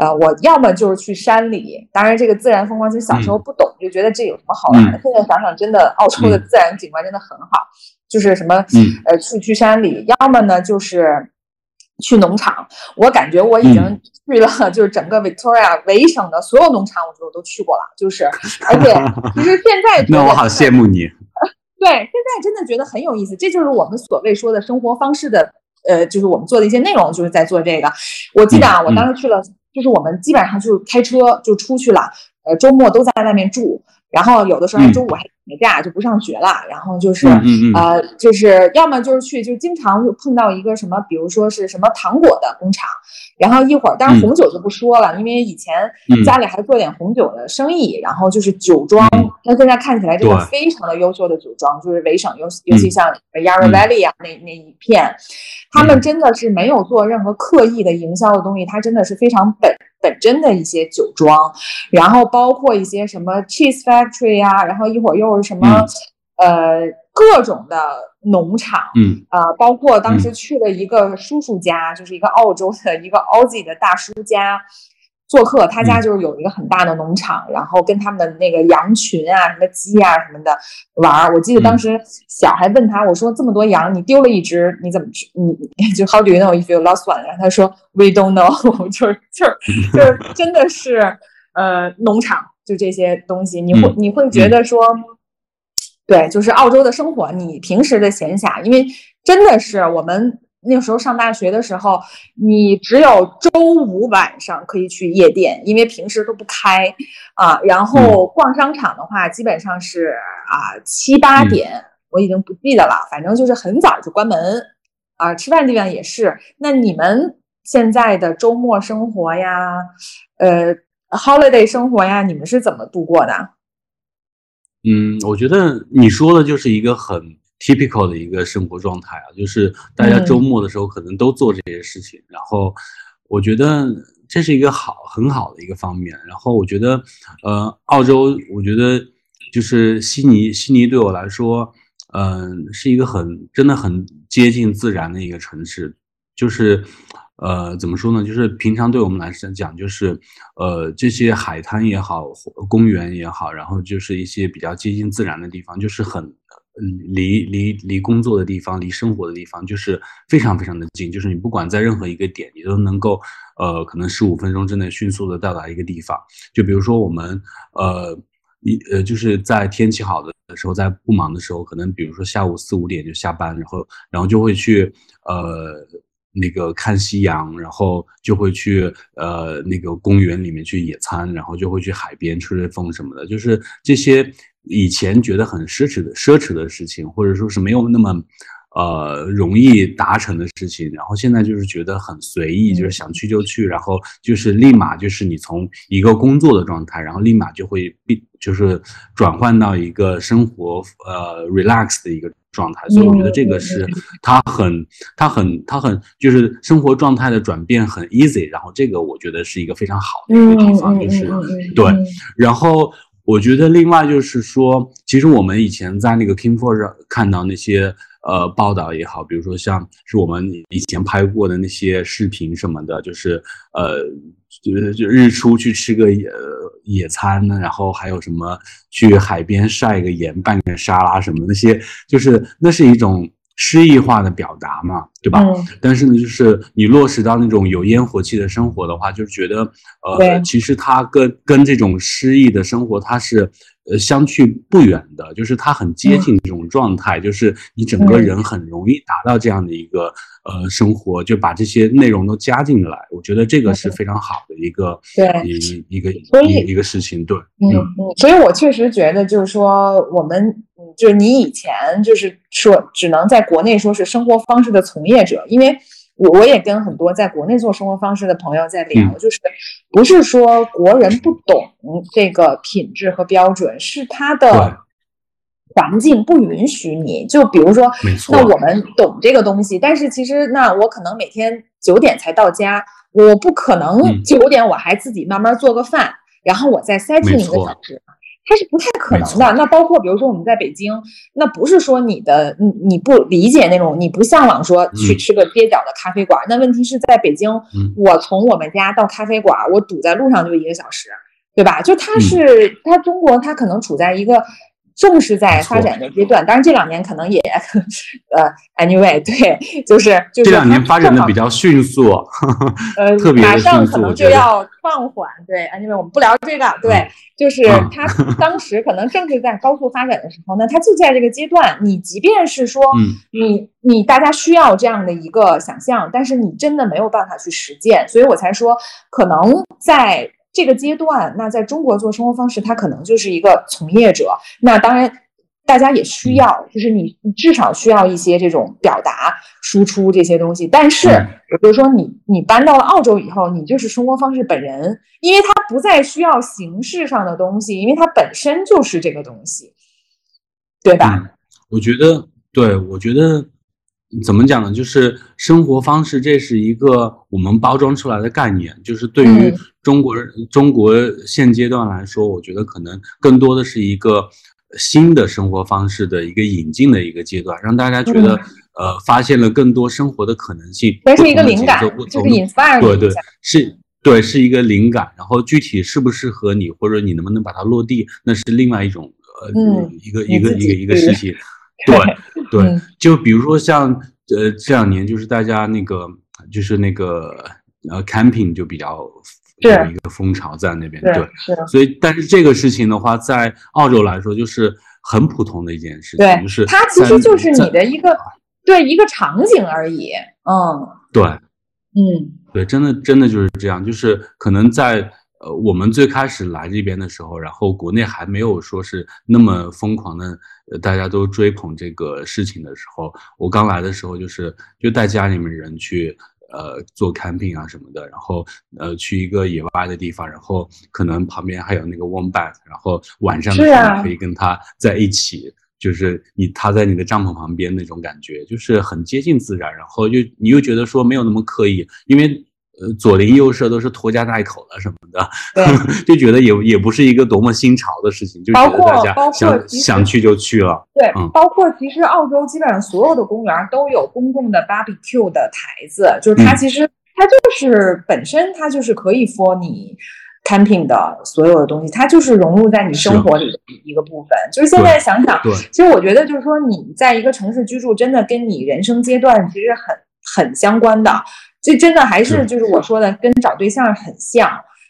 呃，我要么就是去山里，当然这个自然风光，其实小时候不懂，就觉得这有什么好玩的。现在想想，真的澳洲的自然景观真的很好，就是什么呃去去山里，要么呢就是。去农场，我感觉我已经去了，就是整个 Victoria 维省的所有农场，我觉得我都去过了。就是，而且其实现在那我好羡慕你。对，现在真的觉得很有意思，这就是我们所谓说的生活方式的，呃，就是我们做的一些内容，就是在做这个。我记得啊，我当时去了，就是我们基本上就是开车就出去了，呃，周末都在外面住。然后有的时候周五还请假就不上学了，然后就是呃，就是要么就是去，就经常碰到一个什么，比如说是什么糖果的工厂，然后一会儿，当然红酒就不说了，因为以前家里还做点红酒的生意，然后就是酒庄，那现在看起来真的非常的优秀的酒庄，就是维省尤尤其像 Yarra Valley 啊那那一片，他们真的是没有做任何刻意的营销的东西，它真的是非常本。本真的一些酒庄，然后包括一些什么 cheese factory 啊，然后一会儿又是什么呃各种的农场，嗯啊，包括当时去了一个叔叔家，就是一个澳洲的一个 Aussie 的大叔家。做客他家就是有一个很大的农场，然后跟他们的那个羊群啊、什么鸡啊什么的玩儿。我记得当时小还问他，我说这么多羊，你丢了一只，你怎么去？你就 How do you know if you lost one？然后他说 We don't know，就是就是 就是真的是呃农场就这些东西，你会你会觉得说，对，就是澳洲的生活，你平时的闲暇，因为真的是我们。那个时候上大学的时候，你只有周五晚上可以去夜店，因为平时都不开啊。然后逛商场的话，基本上是啊七八点，我已经不记得了，反正就是很早就关门啊。吃饭地方也是。那你们现在的周末生活呀，呃，holiday 生活呀，你们是怎么度过的？嗯，我觉得你说的就是一个很。Typical 的一个生活状态啊，就是大家周末的时候可能都做这些事情，然后我觉得这是一个好很好的一个方面。然后我觉得，呃，澳洲，我觉得就是悉尼，悉尼对我来说，嗯，是一个很真的很接近自然的一个城市。就是，呃，怎么说呢？就是平常对我们来讲，就是呃，这些海滩也好，公园也好，然后就是一些比较接近自然的地方，就是很。嗯离离离工作的地方，离生活的地方，就是非常非常的近。就是你不管在任何一个点，你都能够，呃，可能十五分钟之内迅速的到达一个地方。就比如说我们，呃，一呃，就是在天气好的时候，在不忙的时候，可能比如说下午四五点就下班，然后然后就会去呃那个看夕阳，然后就会去呃那个公园里面去野餐，然后就会去海边吹吹风什么的，就是这些以前觉得很奢侈的奢侈的事情，或者说是没有那么。呃，容易达成的事情，然后现在就是觉得很随意，就是想去就去，然后就是立马就是你从一个工作的状态，然后立马就会变，就是转换到一个生活呃 relax 的一个状态，所以我觉得这个是它很它很它很就是生活状态的转变很 easy，然后这个我觉得是一个非常好的一个地方，就是对，然后我觉得另外就是说，其实我们以前在那个 King f o r 上看到那些。呃，报道也好，比如说像是我们以前拍过的那些视频什么的，就是呃，就就日出去吃个野野餐呢，然后还有什么去海边晒个盐、拌个沙拉什么那些，就是那是一种诗意化的表达嘛，对吧？但是呢，就是你落实到那种有烟火气的生活的话，就是觉得呃，其实它跟跟这种诗意的生活，它是。呃，相去不远的，就是它很接近这种状态，就是你整个人很容易达到这样的一个呃生活，就把这些内容都加进来。我觉得这个是非常好的一个对一一个所以一个事情。对，嗯嗯，所以我确实觉得，就是说我们，就是你以前就是说只能在国内说是生活方式的从业者，因为。我我也跟很多在国内做生活方式的朋友在聊，就是不是说国人不懂这个品质和标准，是他的环境不允许你。就比如说，那我们懂这个东西，但是其实那我可能每天九点才到家，我不可能九点我还自己慢慢做个饭，然后我再塞进一个小时。它是不太可能的。那包括比如说我们在北京，那不是说你的你你不理解那种，你不向往说去吃个街角的咖啡馆。那问题是在北京，我从我们家到咖啡馆，我堵在路上就一个小时，对吧？就它是它中国，它可能处在一个。重视在发展的阶段，当然这两年可能也，呃，anyway，对，就是就是这两年发展的比较迅速，呃，特别马上可能就要放缓，对，anyway，我们不聊这个，对，就是它当时可能正是在高速发展的时候，那它就在这个阶段，你即便是说你你大家需要这样的一个想象，但是你真的没有办法去实践，所以我才说可能在。这个阶段，那在中国做生活方式，他可能就是一个从业者。那当然，大家也需要，就是你，你至少需要一些这种表达、输出这些东西。但是，比如说你，你搬到了澳洲以后，你就是生活方式本人，因为它不再需要形式上的东西，因为它本身就是这个东西，对吧？我觉得，对，我觉得。怎么讲呢？就是生活方式，这是一个我们包装出来的概念。就是对于中国人，中国现阶段来说，我觉得可能更多的是一个新的生活方式的一个引进的一个阶段，让大家觉得呃，发现了更多生活的可能性。这是一个灵感，就是 inspire。对对，是，对，是一个灵感。然后具体适不适合你，或者你能不能把它落地，那是另外一种呃，一个一个一个一个事情。对对，就比如说像呃这两年，就是大家那个就是那个呃 camping 就比较有一个风潮在那边，对，所以但是这个事情的话，在澳洲来说就是很普通的一件事情，就是它其实就是你的一个对一个场景而已，嗯，对，嗯，对，真的真的就是这样，就是可能在。呃，我们最开始来这边的时候，然后国内还没有说是那么疯狂的，呃，大家都追捧这个事情的时候，我刚来的时候就是就带家里面人去，呃，做 camping 啊什么的，然后呃去一个野外的地方，然后可能旁边还有那个 warm bath，然后晚上的时候可以跟他在一起，就是你他在你的帐篷旁边那种感觉，就是很接近自然，然后又你又觉得说没有那么刻意，因为。呃，左邻右舍都是拖家带口的什么的，就觉得也也不是一个多么新潮的事情，就觉得大家想想去就去了。对，包括其实澳洲基本上所有的公园都有公共的 barbecue 的台子，就是它其实它就是本身它就是可以 for 你 camping 的所有的东西，它就是融入在你生活里的一个部分。就是现在想想，其实我觉得就是说你在一个城市居住，真的跟你人生阶段其实很很相关的。这真的还是就是我说的，跟找对象很像。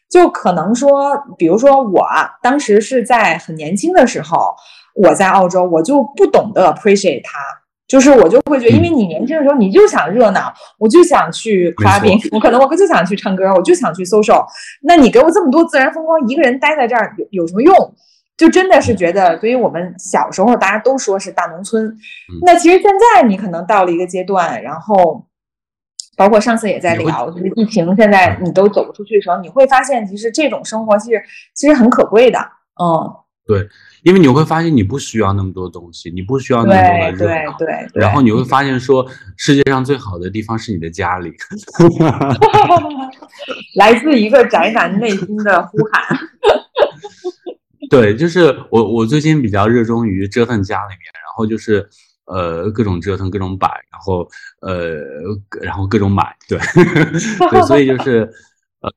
就可能说，比如说我当时是在很年轻的时候，我在澳洲，我就不懂得 appreciate 它，就是我就会觉得，因为你年轻的时候你就想热闹，我就想去 clubbing，我可能我就想去唱歌，我就想去 social，那你给我这么多自然风光，一个人待在这儿有有什么用？就真的是觉得，所以我们小时候大家都说是大农村，那其实现在你可能到了一个阶段，然后。包括上次也在聊，就是疫情现在你都走不出去的时候，你会发现其实这种生活其实其实很可贵的，嗯，对，因为你会发现你不需要那么多东西，你不需要那么多的热闹，对对，然后你会发现说世界上最好的地方是你的家里 来自一个宅男内心的呼喊，对，就是我我最近比较热衷于折腾家里面，然后就是。呃，各种折腾，各种摆，然后呃，然后各种买，对，对，所以就是，呃，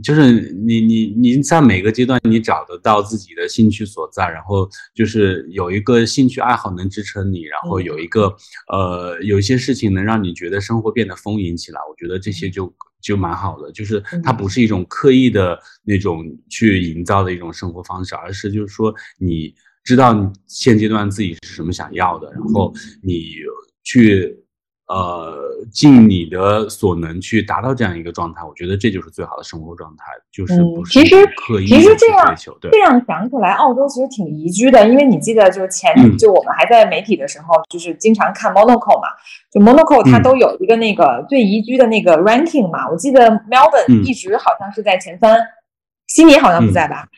就是你你你在每个阶段，你找得到自己的兴趣所在，然后就是有一个兴趣爱好能支撑你，然后有一个呃，有一些事情能让你觉得生活变得丰盈起来，我觉得这些就就蛮好的，就是它不是一种刻意的那种去营造的一种生活方式，而是就是说你。知道你现阶段自己是什么想要的，然后你去呃尽你的所能去达到这样一个状态，我觉得这就是最好的生活状态，就是不是刻意其实这样这样想起来，澳洲其实挺宜居的，因为你记得就是前就我们还在媒体的时候，就是经常看 Monaco 嘛，就 Monaco 它都有一个那个最宜居的那个 ranking 嘛，我记得 Melbourne 一直好像是在前三，悉尼好像不在吧？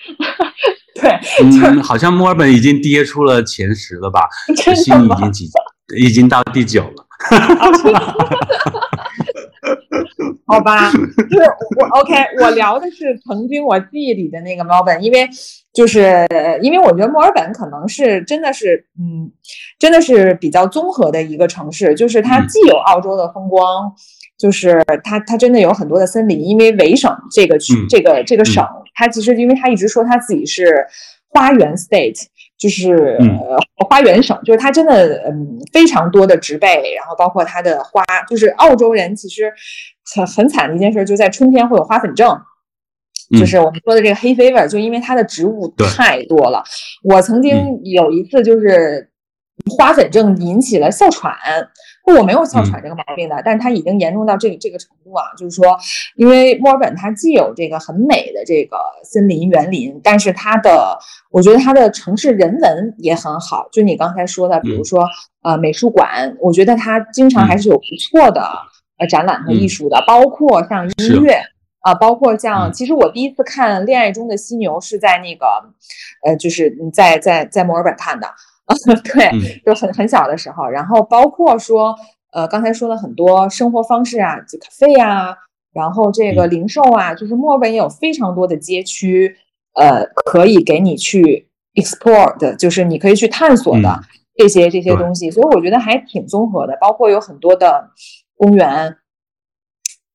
对，嗯，好像墨尔本已经跌出了前十了吧？悉尼已经几，已经到第九了。好吧，就是我 OK，我聊的是曾经我记忆里的那个墨尔本，因为就是因为我觉得墨尔本可能是真的是，嗯，真的是比较综合的一个城市，就是它既有澳洲的风光，就是它它真的有很多的森林，因为维省这个区这个这个省。他其实，因为他一直说他自己是花园 state，就是呃花园省，就是他真的嗯非常多的植被，然后包括他的花，就是澳洲人其实很很惨的一件事，就在春天会有花粉症，就是我们说的这个黑 fever，就因为它的植物太多了。我曾经有一次就是花粉症引起了哮喘。我没有哮喘这个毛病的，但是它已经严重到这个这个程度啊，就是说，因为墨尔本它既有这个很美的这个森林园林，但是它的，我觉得它的城市人文也很好。就你刚才说的，比如说呃美术馆，我觉得它经常还是有不错的呃展览和艺术的，包括像音乐啊，包括像其实我第一次看《恋爱中的犀牛》是在那个呃，就是在在在墨尔本看的。对，就很很小的时候，然后包括说，呃，刚才说了很多生活方式啊，就咖啡啊，然后这个零售啊，就是墨尔本也有非常多的街区，呃，可以给你去 explore 的，就是你可以去探索的这些这些东西，所以我觉得还挺综合的，包括有很多的公园，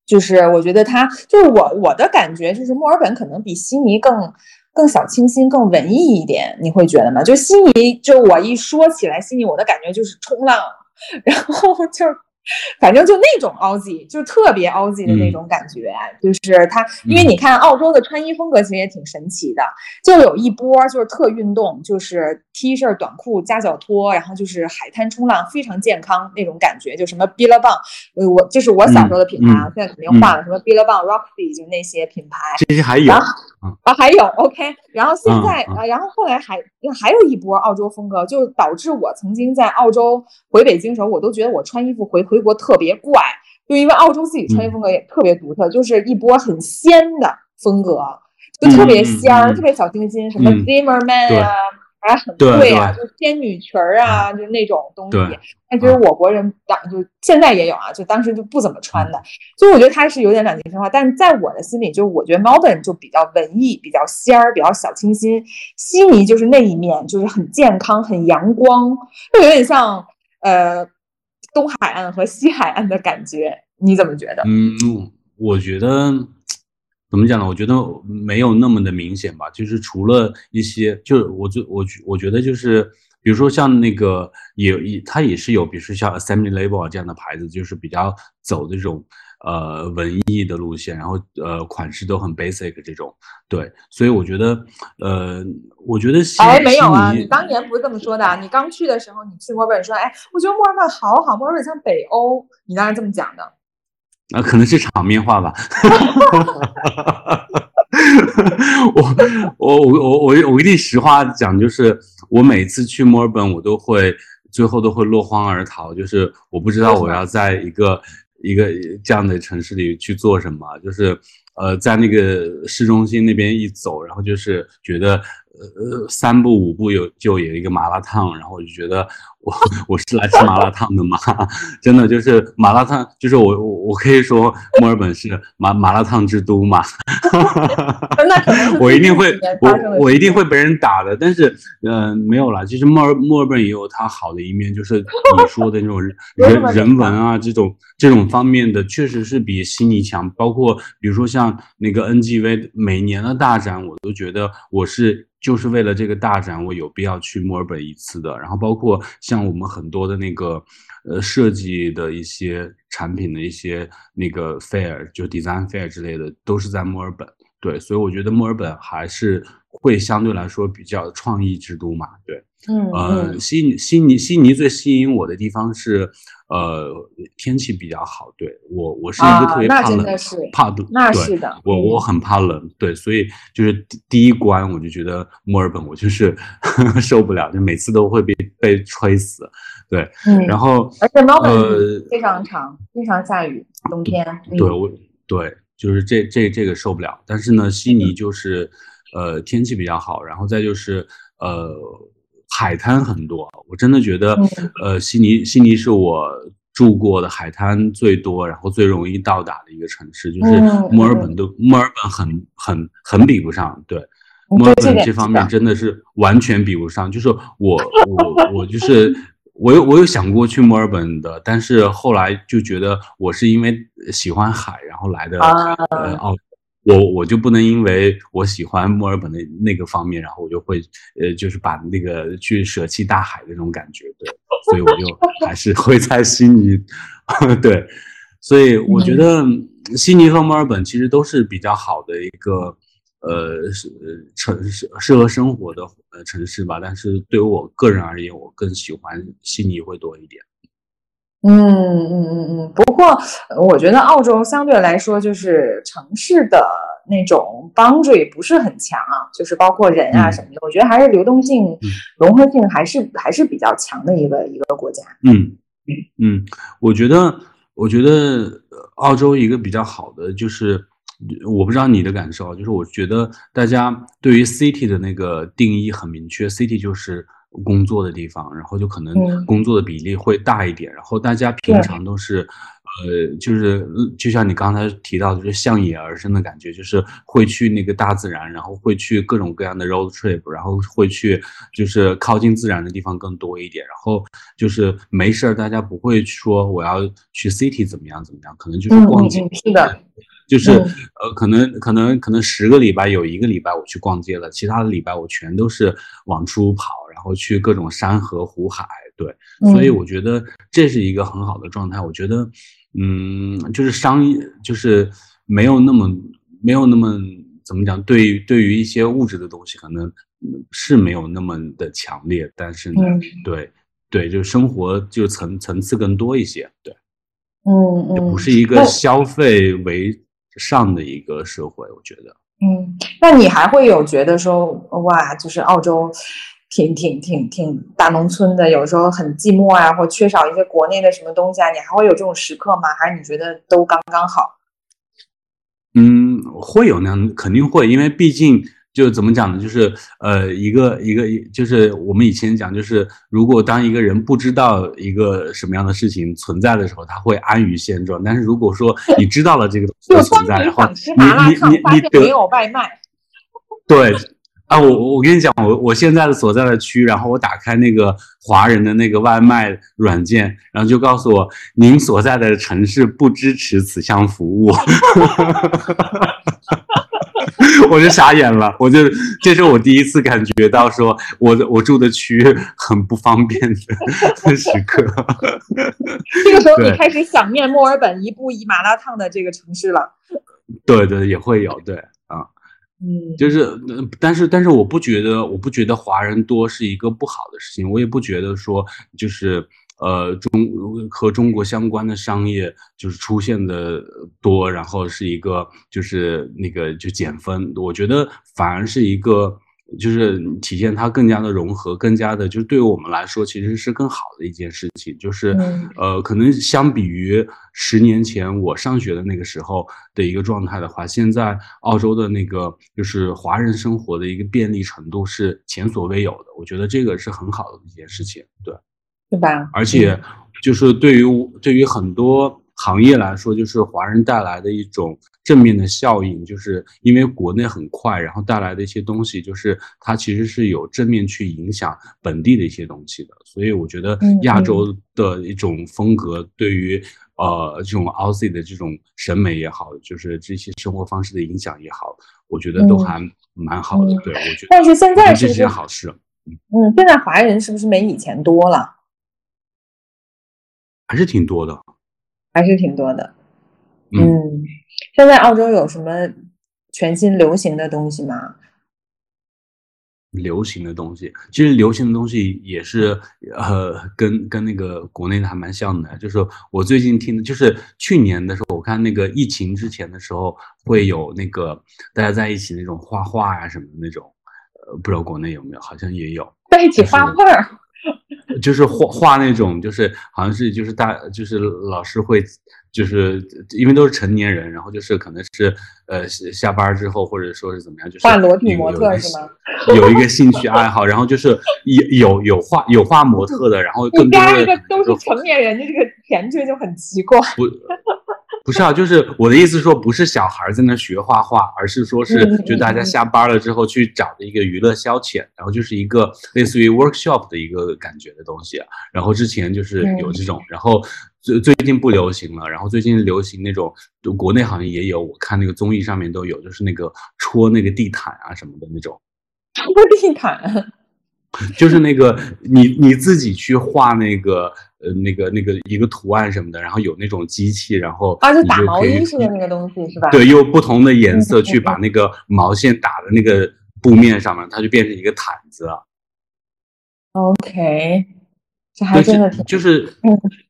就是我觉得它就是我我的感觉就是墨尔本可能比悉尼更。更小清新、更文艺一点，你会觉得吗？就悉尼，就我一说起来悉尼，我的感觉就是冲浪，然后就。反正就那种 Aussie，就特别 Aussie 的那种感觉，就是它，因为你看澳洲的穿衣风格其实也挺神奇的，就有一波就是特运动，就是 T 恤短裤加脚拖，然后就是海滩冲浪，非常健康那种感觉，就什么 Billabong，呃，我这是我小时候的品牌啊，现在肯定换了，什么 Billabong、Rocky 就那些品牌，这些还有啊，还有 OK，然后现在啊，然后后来还还有一波澳洲风格，就导致我曾经在澳洲回北京的时候，我都觉得我穿衣服回。回国特别怪，就因为澳洲自己穿衣风格也特别独特，就是一波很仙的风格，就特别仙儿，特别小清新，什么 Zimmerman 啊，还很贵啊，就仙女裙儿啊，就那种东西。但其实我国人当就现在也有啊，就当时就不怎么穿的，所以我觉得它是有点两极分化。但是在我的心里，就是我觉得 Melbourne 就比较文艺，比较仙儿，比较小清新。悉尼就是那一面，就是很健康、很阳光，就有点像呃。东海岸和西海岸的感觉，你怎么觉得？嗯，我觉得怎么讲呢？我觉得没有那么的明显吧。就是除了一些，就是我就我我觉得就是比如说像那个也也它也是有，比如说像 Assembly Label 这样的牌子，就是比较走这种呃文艺的路线，然后呃款式都很 basic 这种。对，所以我觉得呃，我觉得哎没有啊，你当年不是这么说的，你刚去的时候，你去墨尔本说，哎，我觉得墨尔本好好，墨尔本像北欧，你当时这么讲的。啊，可能是场面话吧。我我我我我我跟你实话讲，就是我每次去墨尔本，我都会最后都会落荒而逃，就是我不知道我要在一个一个这样的城市里去做什么，就是呃在那个市中心那边一走，然后就是觉得呃三步五步有就有一个麻辣烫，然后我就觉得。我 我是来吃麻辣烫的吗？真的就是麻辣烫，就是我我我可以说墨尔本是麻麻辣烫之都嘛。我一定会我我一定会被人打的，但是嗯没有了。其实墨尔墨尔本也有它好的一面，就是你说的那种 人人文啊这种这种方面的，确实是比悉尼强。包括比如说像那个 NGV 每年的大展，我都觉得我是。就是为了这个大展，我有必要去墨尔本一次的。然后包括像我们很多的那个，呃，设计的一些产品的一些那个 fair，就 design fair 之类的，都是在墨尔本。对，所以我觉得墨尔本还是会相对来说比较创意之都嘛。对，嗯，呃，悉悉尼悉尼最吸引我的地方是。呃，天气比较好，对我我是一个特别怕冷，怕冷，那是的，我我很怕冷，对，所以就是第第一关我就觉得墨尔本我就是 受不了，就每次都会被被吹死，对，嗯，然后而且墨尔本非常长，经常下雨，冬天，对我对，就是这这这个受不了，但是呢，悉尼就是呃天气比较好，然后再就是呃。海滩很多，我真的觉得，呃，悉尼悉尼是我住过的海滩最多，然后最容易到达的一个城市，就是墨尔本都墨尔本很很很比不上，对，墨尔本这方面真的是完全比不上。就是我 我我就是我有我有想过去墨尔本的，但是后来就觉得我是因为喜欢海，然后来的呃澳。我我就不能因为我喜欢墨尔本的那个方面，然后我就会呃，就是把那个去舍弃大海的那种感觉，对，所以我就还是 会在悉尼，对，所以我觉得悉尼和墨尔本其实都是比较好的一个呃是城市适合生活的呃城市吧，但是对于我个人而言，我更喜欢悉尼会多一点。嗯嗯嗯嗯，不过我觉得澳洲相对来说就是城市的那种 boundary 不是很强啊，就是包括人啊什么的，我觉得还是流动性、融合性还是还是比较强的一个一个国家。嗯嗯，我觉得我觉得澳洲一个比较好的就是，我不知道你的感受，就是我觉得大家对于 city 的那个定义很明确，city 就是。工作的地方，然后就可能工作的比例会大一点，然后大家平常都是，呃，就是就像你刚才提到的，就是向野而生的感觉，就是会去那个大自然，然后会去各种各样的 road trip，然后会去就是靠近自然的地方更多一点，然后就是没事儿，大家不会说我要去 city 怎么样怎么样，可能就是逛街，是的。就是呃，可能可能可能十个礼拜有一个礼拜我去逛街了，其他的礼拜我全都是往出跑，然后去各种山河湖海。对，所以我觉得这是一个很好的状态。我觉得，嗯，就是商业，就是没有那么没有那么怎么讲，对于对于一些物质的东西，可能是没有那么的强烈，但是呢，对对，就生活就层层次更多一些。对，嗯嗯，不是一个消费为。上的一个社会，我觉得，嗯，那你还会有觉得说，哇，就是澳洲挺挺挺挺大农村的，有时候很寂寞啊，或缺少一些国内的什么东西啊，你还会有这种时刻吗？还是你觉得都刚刚好？嗯，会有那样，肯定会，因为毕竟。就怎么讲呢？就是呃，一个一个，就是我们以前讲，就是如果当一个人不知道一个什么样的事情存在的时候，他会安于现状。但是如果说你知道了这个东西的存在，然后你你你你得没有外卖，对啊，我我跟你讲，我我现在的所在的区，然后我打开那个华人的那个外卖软件，然后就告诉我您所在的城市不支持此项服务。我就傻眼了，我就这是我第一次感觉到说我的我住的区很不方便的 时刻。这个时候你开始想念墨尔本一步一麻辣烫的这个城市了。对对，也会有对啊，嗯，就是，但是但是我不觉得我不觉得华人多是一个不好的事情，我也不觉得说就是。呃，中和中国相关的商业就是出现的多，然后是一个就是那个就减分，我觉得反而是一个就是体现它更加的融合，更加的就是对于我们来说其实是更好的一件事情，就是呃，可能相比于十年前我上学的那个时候的一个状态的话，现在澳洲的那个就是华人生活的一个便利程度是前所未有的，我觉得这个是很好的一件事情，对。对吧？而且，就是对于对于很多行业来说，就是华人带来的一种正面的效应，就是因为国内很快，然后带来的一些东西，就是它其实是有正面去影响本地的一些东西的。所以我觉得亚洲的一种风格，对于呃这种 Aussie 的这种审美也好，就是这些生活方式的影响也好，我觉得都还蛮好的。对，我觉得。但是现在是件好事。嗯，现在华人是不是没以前多了？还是挺多的，还是挺多的。嗯，现在澳洲有什么全新流行的东西吗？流行的东西，其实流行的东西也是呃，跟跟那个国内的还蛮像的。就是我最近听的，就是去年的时候，我看那个疫情之前的时候，会有那个大家在一起那种画画啊什么的那种。呃，不知道国内有没有，好像也有在一起画画。就是画画那种，就是好像是就是大就是老师会，就是因为都是成年人，然后就是可能是呃下班之后或者说是怎么样，就是画裸体模特是吗？有一个兴趣爱好，然后就是有有有画有画模特的，然后更多的都是成年人的这个前缀就很奇怪。不。不是啊，就是我的意思说，不是小孩在那学画画，而是说是就大家下班了之后去找的一个娱乐消遣，然后就是一个类似于 workshop 的一个感觉的东西。然后之前就是有这种，然后最最近不流行了，然后最近流行那种，国内好像也有，我看那个综艺上面都有，就是那个戳那个地毯啊什么的那种。戳地毯。就是那个你你自己去画那个呃那个那个一个图案什么的，然后有那种机器，然后啊，就打毛衣似的那个东西是吧？对，用不同的颜色去 把那个毛线打在那个布面上面，它就变成一个毯子了。OK，这还真的挺就是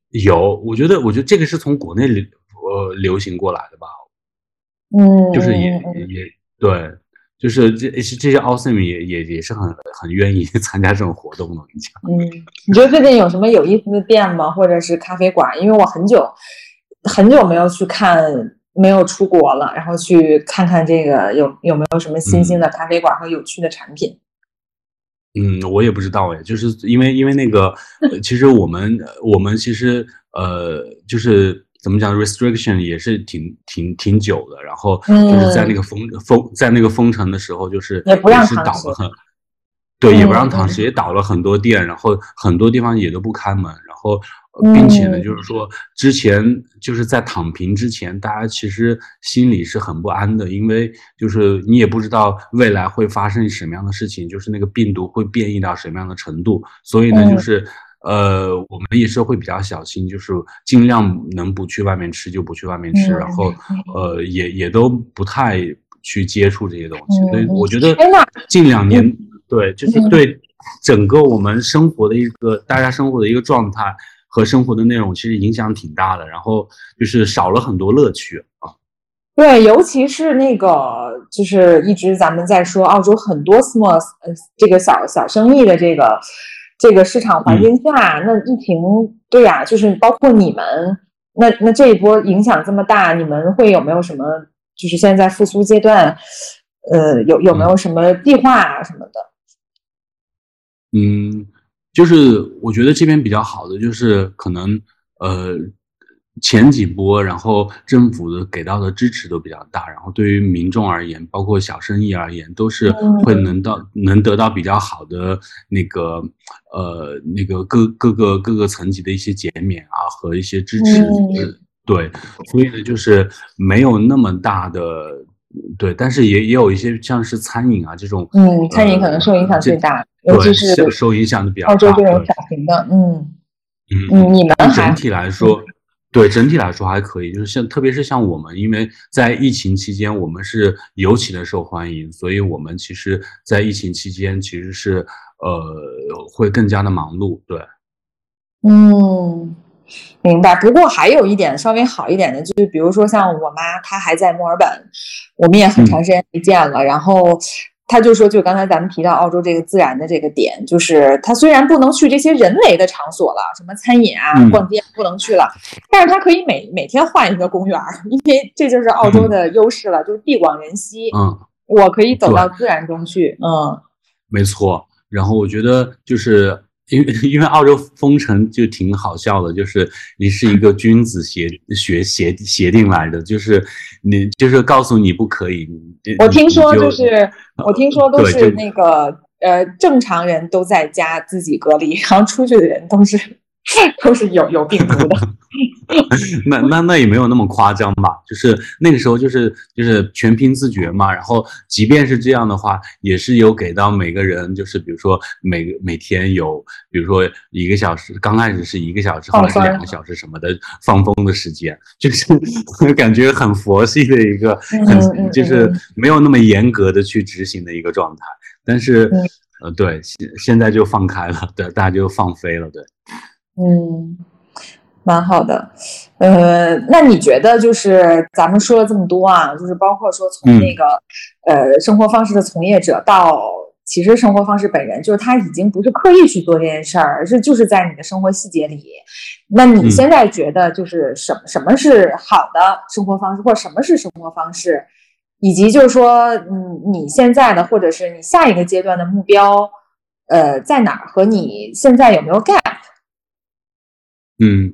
有，我觉得我觉得这个是从国内流呃流行过来的吧？嗯，就是也也对。就是这这些 awesome 也也也是很很愿意 参加这种活动的，我跟你讲。嗯，你觉得最近有什么有意思的店吗？或者是咖啡馆？因为我很久很久没有去看，没有出国了，然后去看看这个有有没有什么新兴的咖啡馆和有趣的产品。嗯，我也不知道哎，就是因为因为那个，其实我们我们其实呃就是。怎么讲？restriction 也是挺挺挺久的，然后就是在那个封封在那个封城的时候，就是也不让是倒了很，对，也不让堂食，也倒了很多店，然后很多地方也都不开门，然后并且呢，就是。说之前就是在躺平之前，大家其实心里是很不安的，因为就是你也不知道未来会发生什么样的事情，就是那个病毒会变异到什么样的程度，所以呢，就是。呃，我们也是会比较小心，就是尽量能不去外面吃就不去外面吃，然后呃，也也都不太去接触这些东西。所以我觉得近两年，对，就是对整个我们生活的一个大家生活的一个状态和生活的内容，其实影响挺大的。然后就是少了很多乐趣啊。对，尤其是那个，就是一直咱们在说澳洲很多 small 呃这个小小生意的这个。这个市场环境下，那疫情对呀，就是包括你们，那那这一波影响这么大，你们会有没有什么？就是现在复苏阶段，呃，有有没有什么计划啊什么的？嗯，就是我觉得这边比较好的就是可能呃。前几波，然后政府的给到的支持都比较大，然后对于民众而言，包括小生意而言，都是会能到能得到比较好的那个呃那个各各个各个层级的一些减免啊和一些支持，对，所以呢就是没有那么大的对，但是也也有一些像是餐饮啊这种，嗯，餐饮可能受影响最大，尤其是受影响的比较大。澳洲这种小型的，嗯。嗯嗯，你们整体来？说，对整体来说还可以，就是像特别是像我们，因为在疫情期间，我们是尤其的受欢迎，所以我们其实在疫情期间其实是呃会更加的忙碌，对，嗯。明白，不过还有一点稍微好一点的，就是比如说像我妈，她还在墨尔本，我们也很长时间没见了。然后她就说，就刚才咱们提到澳洲这个自然的这个点，就是他虽然不能去这些人为的场所了，什么餐饮啊、逛街不能去了，但是他可以每每天换一个公园，因为这就是澳洲的优势了，就是地广人稀。嗯，我可以走到自然中去。嗯，没错。然后我觉得就是。因为因为澳洲封城就挺好笑的，就是你是一个君子协学协协定来的，就是你就是告诉你不可以。我听说就是我听说都是那个呃正常人都在家自己隔离，然后出去的人都是。都是有有病毒的，那那那也没有那么夸张吧？就是那个时候就是就是全凭自觉嘛。然后即便是这样的话，也是有给到每个人，就是比如说每每天有，比如说一个小时，刚开始是一个小时，后来是两个小时什么的放风的时间，就是 感觉很佛系的一个，很就是没有那么严格的去执行的一个状态。但是呃，对，现现在就放开了，对，大家就放飞了，对。嗯，蛮好的。呃，那你觉得就是咱们说了这么多啊，就是包括说从那个呃生活方式的从业者到其实生活方式本人，就是他已经不是刻意去做这件事儿，而是就是在你的生活细节里。那你现在觉得就是什么什么是好的生活方式，或什么是生活方式，以及就是说，嗯，你现在的或者是你下一个阶段的目标，呃，在哪儿？和你现在有没有 gap？嗯，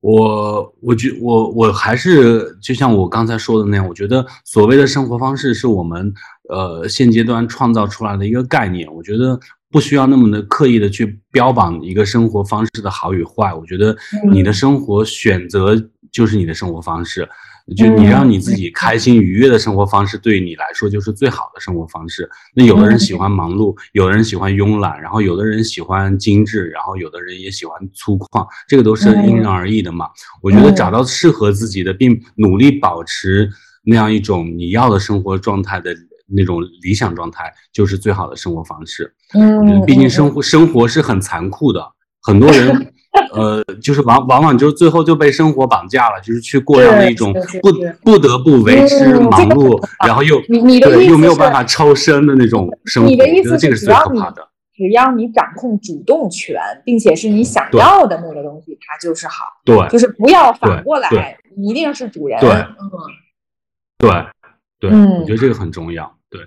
我我觉我我还是就像我刚才说的那样，我觉得所谓的生活方式是我们呃现阶段创造出来的一个概念，我觉得不需要那么的刻意的去标榜一个生活方式的好与坏，我觉得你的生活选择就是你的生活方式。就你让你自己开心愉悦的生活方式，对于你来说就是最好的生活方式。那有的人喜欢忙碌，有的人喜欢慵懒，然后有的人喜欢精致，然后有的人也喜欢粗犷，这个都是因人而异的嘛。我觉得找到适合自己的，并努力保持那样一种你要的生活状态的那种理想状态，就是最好的生活方式。嗯，毕竟生活生活是很残酷的，很多人。呃，就是往往往就是最后就被生活绑架了，就是去过上那种不不得不为之忙碌，然后又对又没有办法抽身的那种生活。你的意思是，只要你只要你掌控主动权，并且是你想要的那个东西，它就是好。对，就是不要反过来，一定是主人。对，嗯，对，对，我觉得这个很重要。对，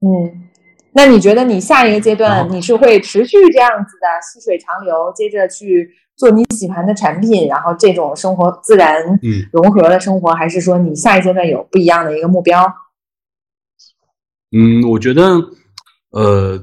嗯。那你觉得你下一个阶段你是会持续这样子的细水长流，接着去做你喜欢的产品，然后这种生活自然融合的生活，还是说你下一阶段有不一样的一个目标？嗯，我觉得，呃。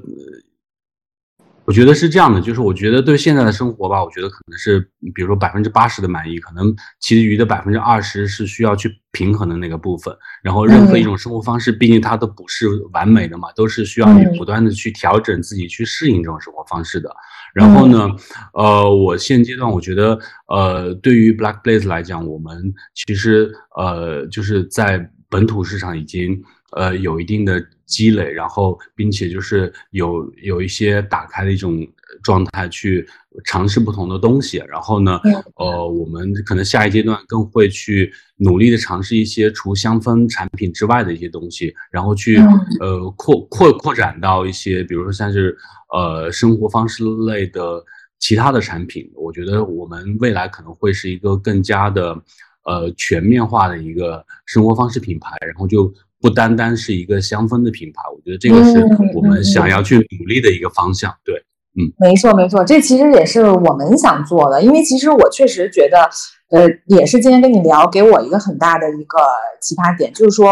我觉得是这样的，就是我觉得对现在的生活吧，我觉得可能是，比如说百分之八十的满意，可能其余的百分之二十是需要去平衡的那个部分。然后任何一种生活方式，毕竟它都不是完美的嘛，都是需要你不断的去调整自己，去适应这种生活方式的。然后呢，呃，我现阶段我觉得，呃，对于 Black Blaze 来讲，我们其实呃就是在本土市场已经。呃，有一定的积累，然后并且就是有有一些打开的一种状态，去尝试不同的东西。然后呢，呃，我们可能下一阶段更会去努力的尝试一些除香氛产品之外的一些东西，然后去呃扩扩扩展到一些，比如说像是呃生活方式类的其他的产品。我觉得我们未来可能会是一个更加的呃全面化的一个生活方式品牌，然后就。不单单是一个香氛的品牌，我觉得这个是我们想要去努力的一个方向。对，嗯，没错没错，这其实也是我们想做的。因为其实我确实觉得，呃，也是今天跟你聊，给我一个很大的一个启发点，就是说，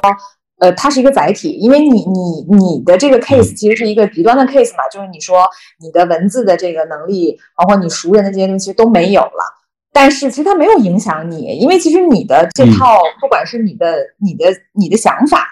呃，它是一个载体。因为你你你的这个 case 其实是一个极端的 case 嘛，就是你说你的文字的这个能力，包括你熟人的这些东西都没有了。但是其实它没有影响你，因为其实你的这套，不管是你的、你的、你的想法，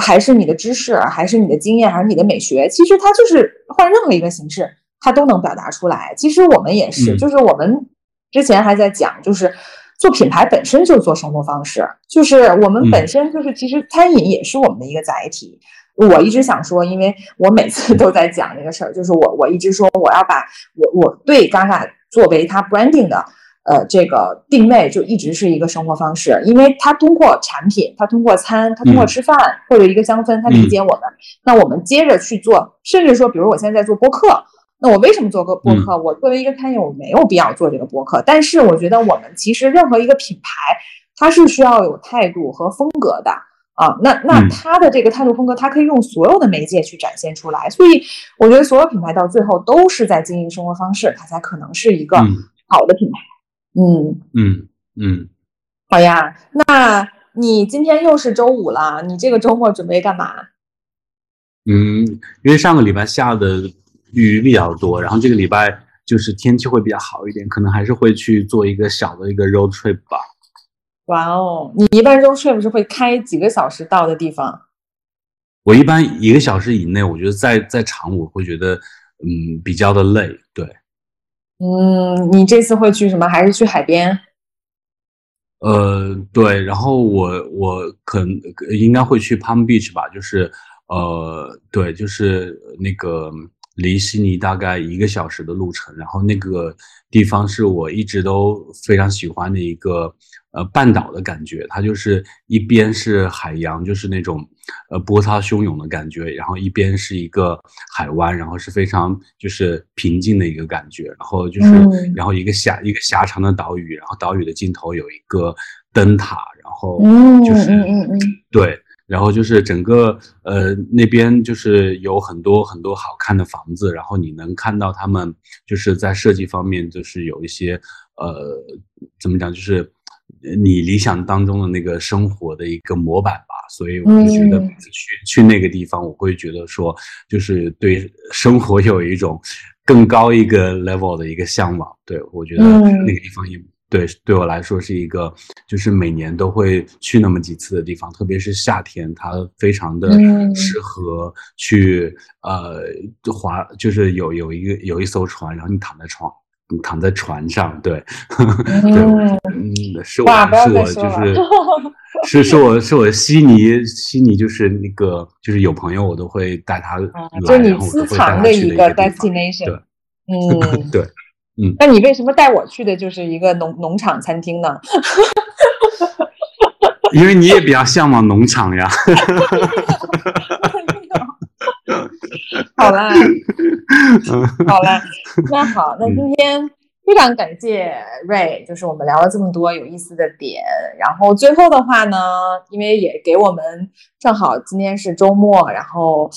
还是你的知识，还是你的经验，还是你的美学，其实它就是换任何一个形式，它都能表达出来。其实我们也是，就是我们之前还在讲，就是做品牌本身就是做生活方式，就是我们本身就是其实餐饮也是我们的一个载体。我一直想说，因为我每次都在讲这个事儿，就是我我一直说我要把我我对 Gaga 作为它 branding 的。呃，这个定位就一直是一个生活方式，因为它通过产品，它通过餐，它通过吃饭或者一个香氛，它理解我们。那我们接着去做，甚至说，比如我现在在做播客，那我为什么做个播客？我作为一个餐饮，我没有必要做这个播客。但是我觉得我们其实任何一个品牌，它是需要有态度和风格的啊。那那它的这个态度风格，它可以用所有的媒介去展现出来。所以我觉得所有品牌到最后都是在经营生活方式，它才可能是一个好的品牌。嗯嗯嗯，好呀，那你今天又是周五了，你这个周末准备干嘛？嗯，因为上个礼拜下的雨比较多，然后这个礼拜就是天气会比较好一点，可能还是会去做一个小的一个 road trip 吧。哇哦，你一般 road trip 是会开几个小时到的地方？我一般一个小时以内，我觉得再再长我会觉得嗯比较的累，对。嗯，你这次会去什么？还是去海边？呃，对，然后我我可能应该会去 Palm Beach 吧，就是呃，对，就是那个离悉尼大概一个小时的路程，然后那个地方是我一直都非常喜欢的一个。呃，半岛的感觉，它就是一边是海洋，就是那种呃波涛汹涌的感觉，然后一边是一个海湾，然后是非常就是平静的一个感觉，然后就是然后一个狭一个狭长的岛屿，然后岛屿的尽头有一个灯塔，然后就是对，然后就是整个呃那边就是有很多很多好看的房子，然后你能看到他们就是在设计方面就是有一些呃怎么讲就是。你理想当中的那个生活的一个模板吧，所以我就觉得去去那个地方，我会觉得说，就是对生活有一种更高一个 level 的一个向往。对我觉得那个地方也对对我来说是一个，就是每年都会去那么几次的地方，特别是夏天，它非常的适合去呃划，就是有有一个有一艘船，然后你躺在床。躺在船上，对，对，嗯，是我，是我，就是是是我是我悉尼悉尼，就是那个就是有朋友，我都会带他来，就你私藏的一个 destination，对，嗯，对，嗯，那你为什么带我去的就是一个农农场餐厅呢？因为你也比较向往农场呀。好啦，好啦，那好，那今天非常感谢瑞，就是我们聊了这么多有意思的点，然后最后的话呢，因为也给我们正好今天是周末，然后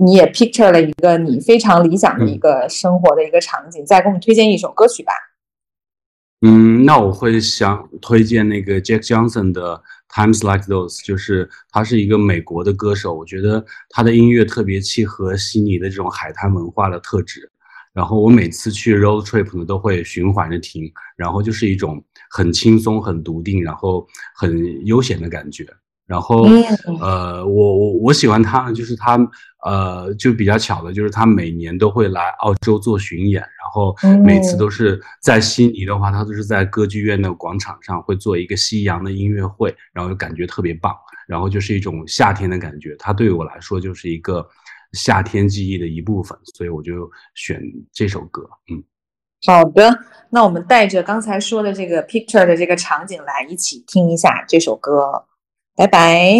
你也 picture 了一个你非常理想的一个生活的一个场景，再给我们推荐一首歌曲吧。嗯，那我会想推荐那个 Jack Johnson 的。Times like those，就是他是一个美国的歌手，我觉得他的音乐特别契合悉尼的这种海滩文化的特质。然后我每次去 road trip 呢，都会循环着听，然后就是一种很轻松、很笃定，然后很悠闲的感觉。然后，呃，我我我喜欢他呢，就是他，呃，就比较巧的，就是他每年都会来澳洲做巡演，然后每次都是在悉尼的话，他都是在歌剧院的广场上会做一个夕阳的音乐会，然后感觉特别棒，然后就是一种夏天的感觉，他对我来说就是一个夏天记忆的一部分，所以我就选这首歌。嗯，好的，那我们带着刚才说的这个 picture 的这个场景来一起听一下这首歌。拜拜，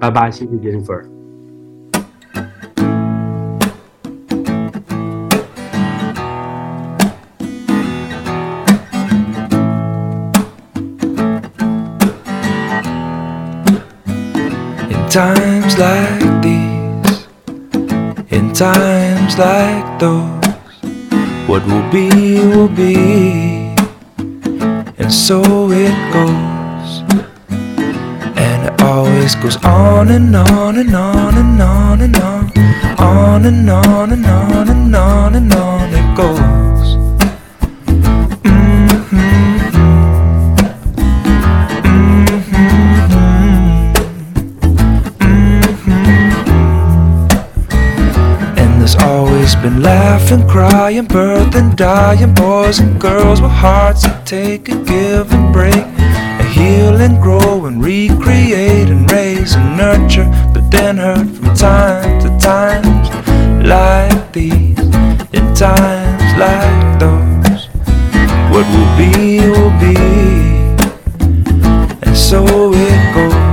拜拜，谢谢 Jennifer。In times like these, in times like those, what will be, will be, and so it goes And it always goes on and on and on and on and on. On and on and on and on and on it goes. Mm-hmm. Mm-hmm. mmm. And there's always Been laughing, crying, birth and dying, boys and girls with hearts that take and give and break heal and grow and recreate and raise and nurture, but then hurt from time to times like these, in times like those. What will be, will be, and so it goes.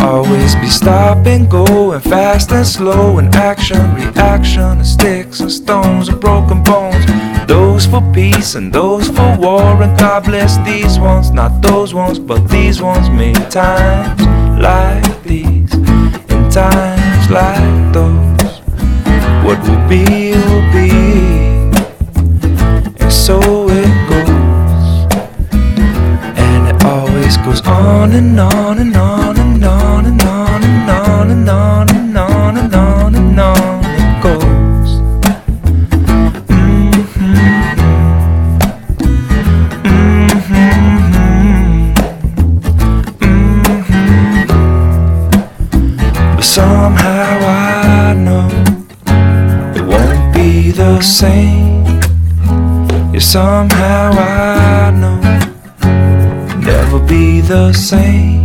Always be stopping, going fast and slow, and action, reaction, and sticks and stones and broken bones. Those for peace and those for war, and God bless these ones, not those ones, but these ones. Many times like these, in times like those, what will be, will be, and so it goes. It goes on and on and on and on and on and on and on and on and on and on it goes. Mm-hmm Mmm Mmm But somehow I know it won't be the same. Yeah, somehow I know never be the same.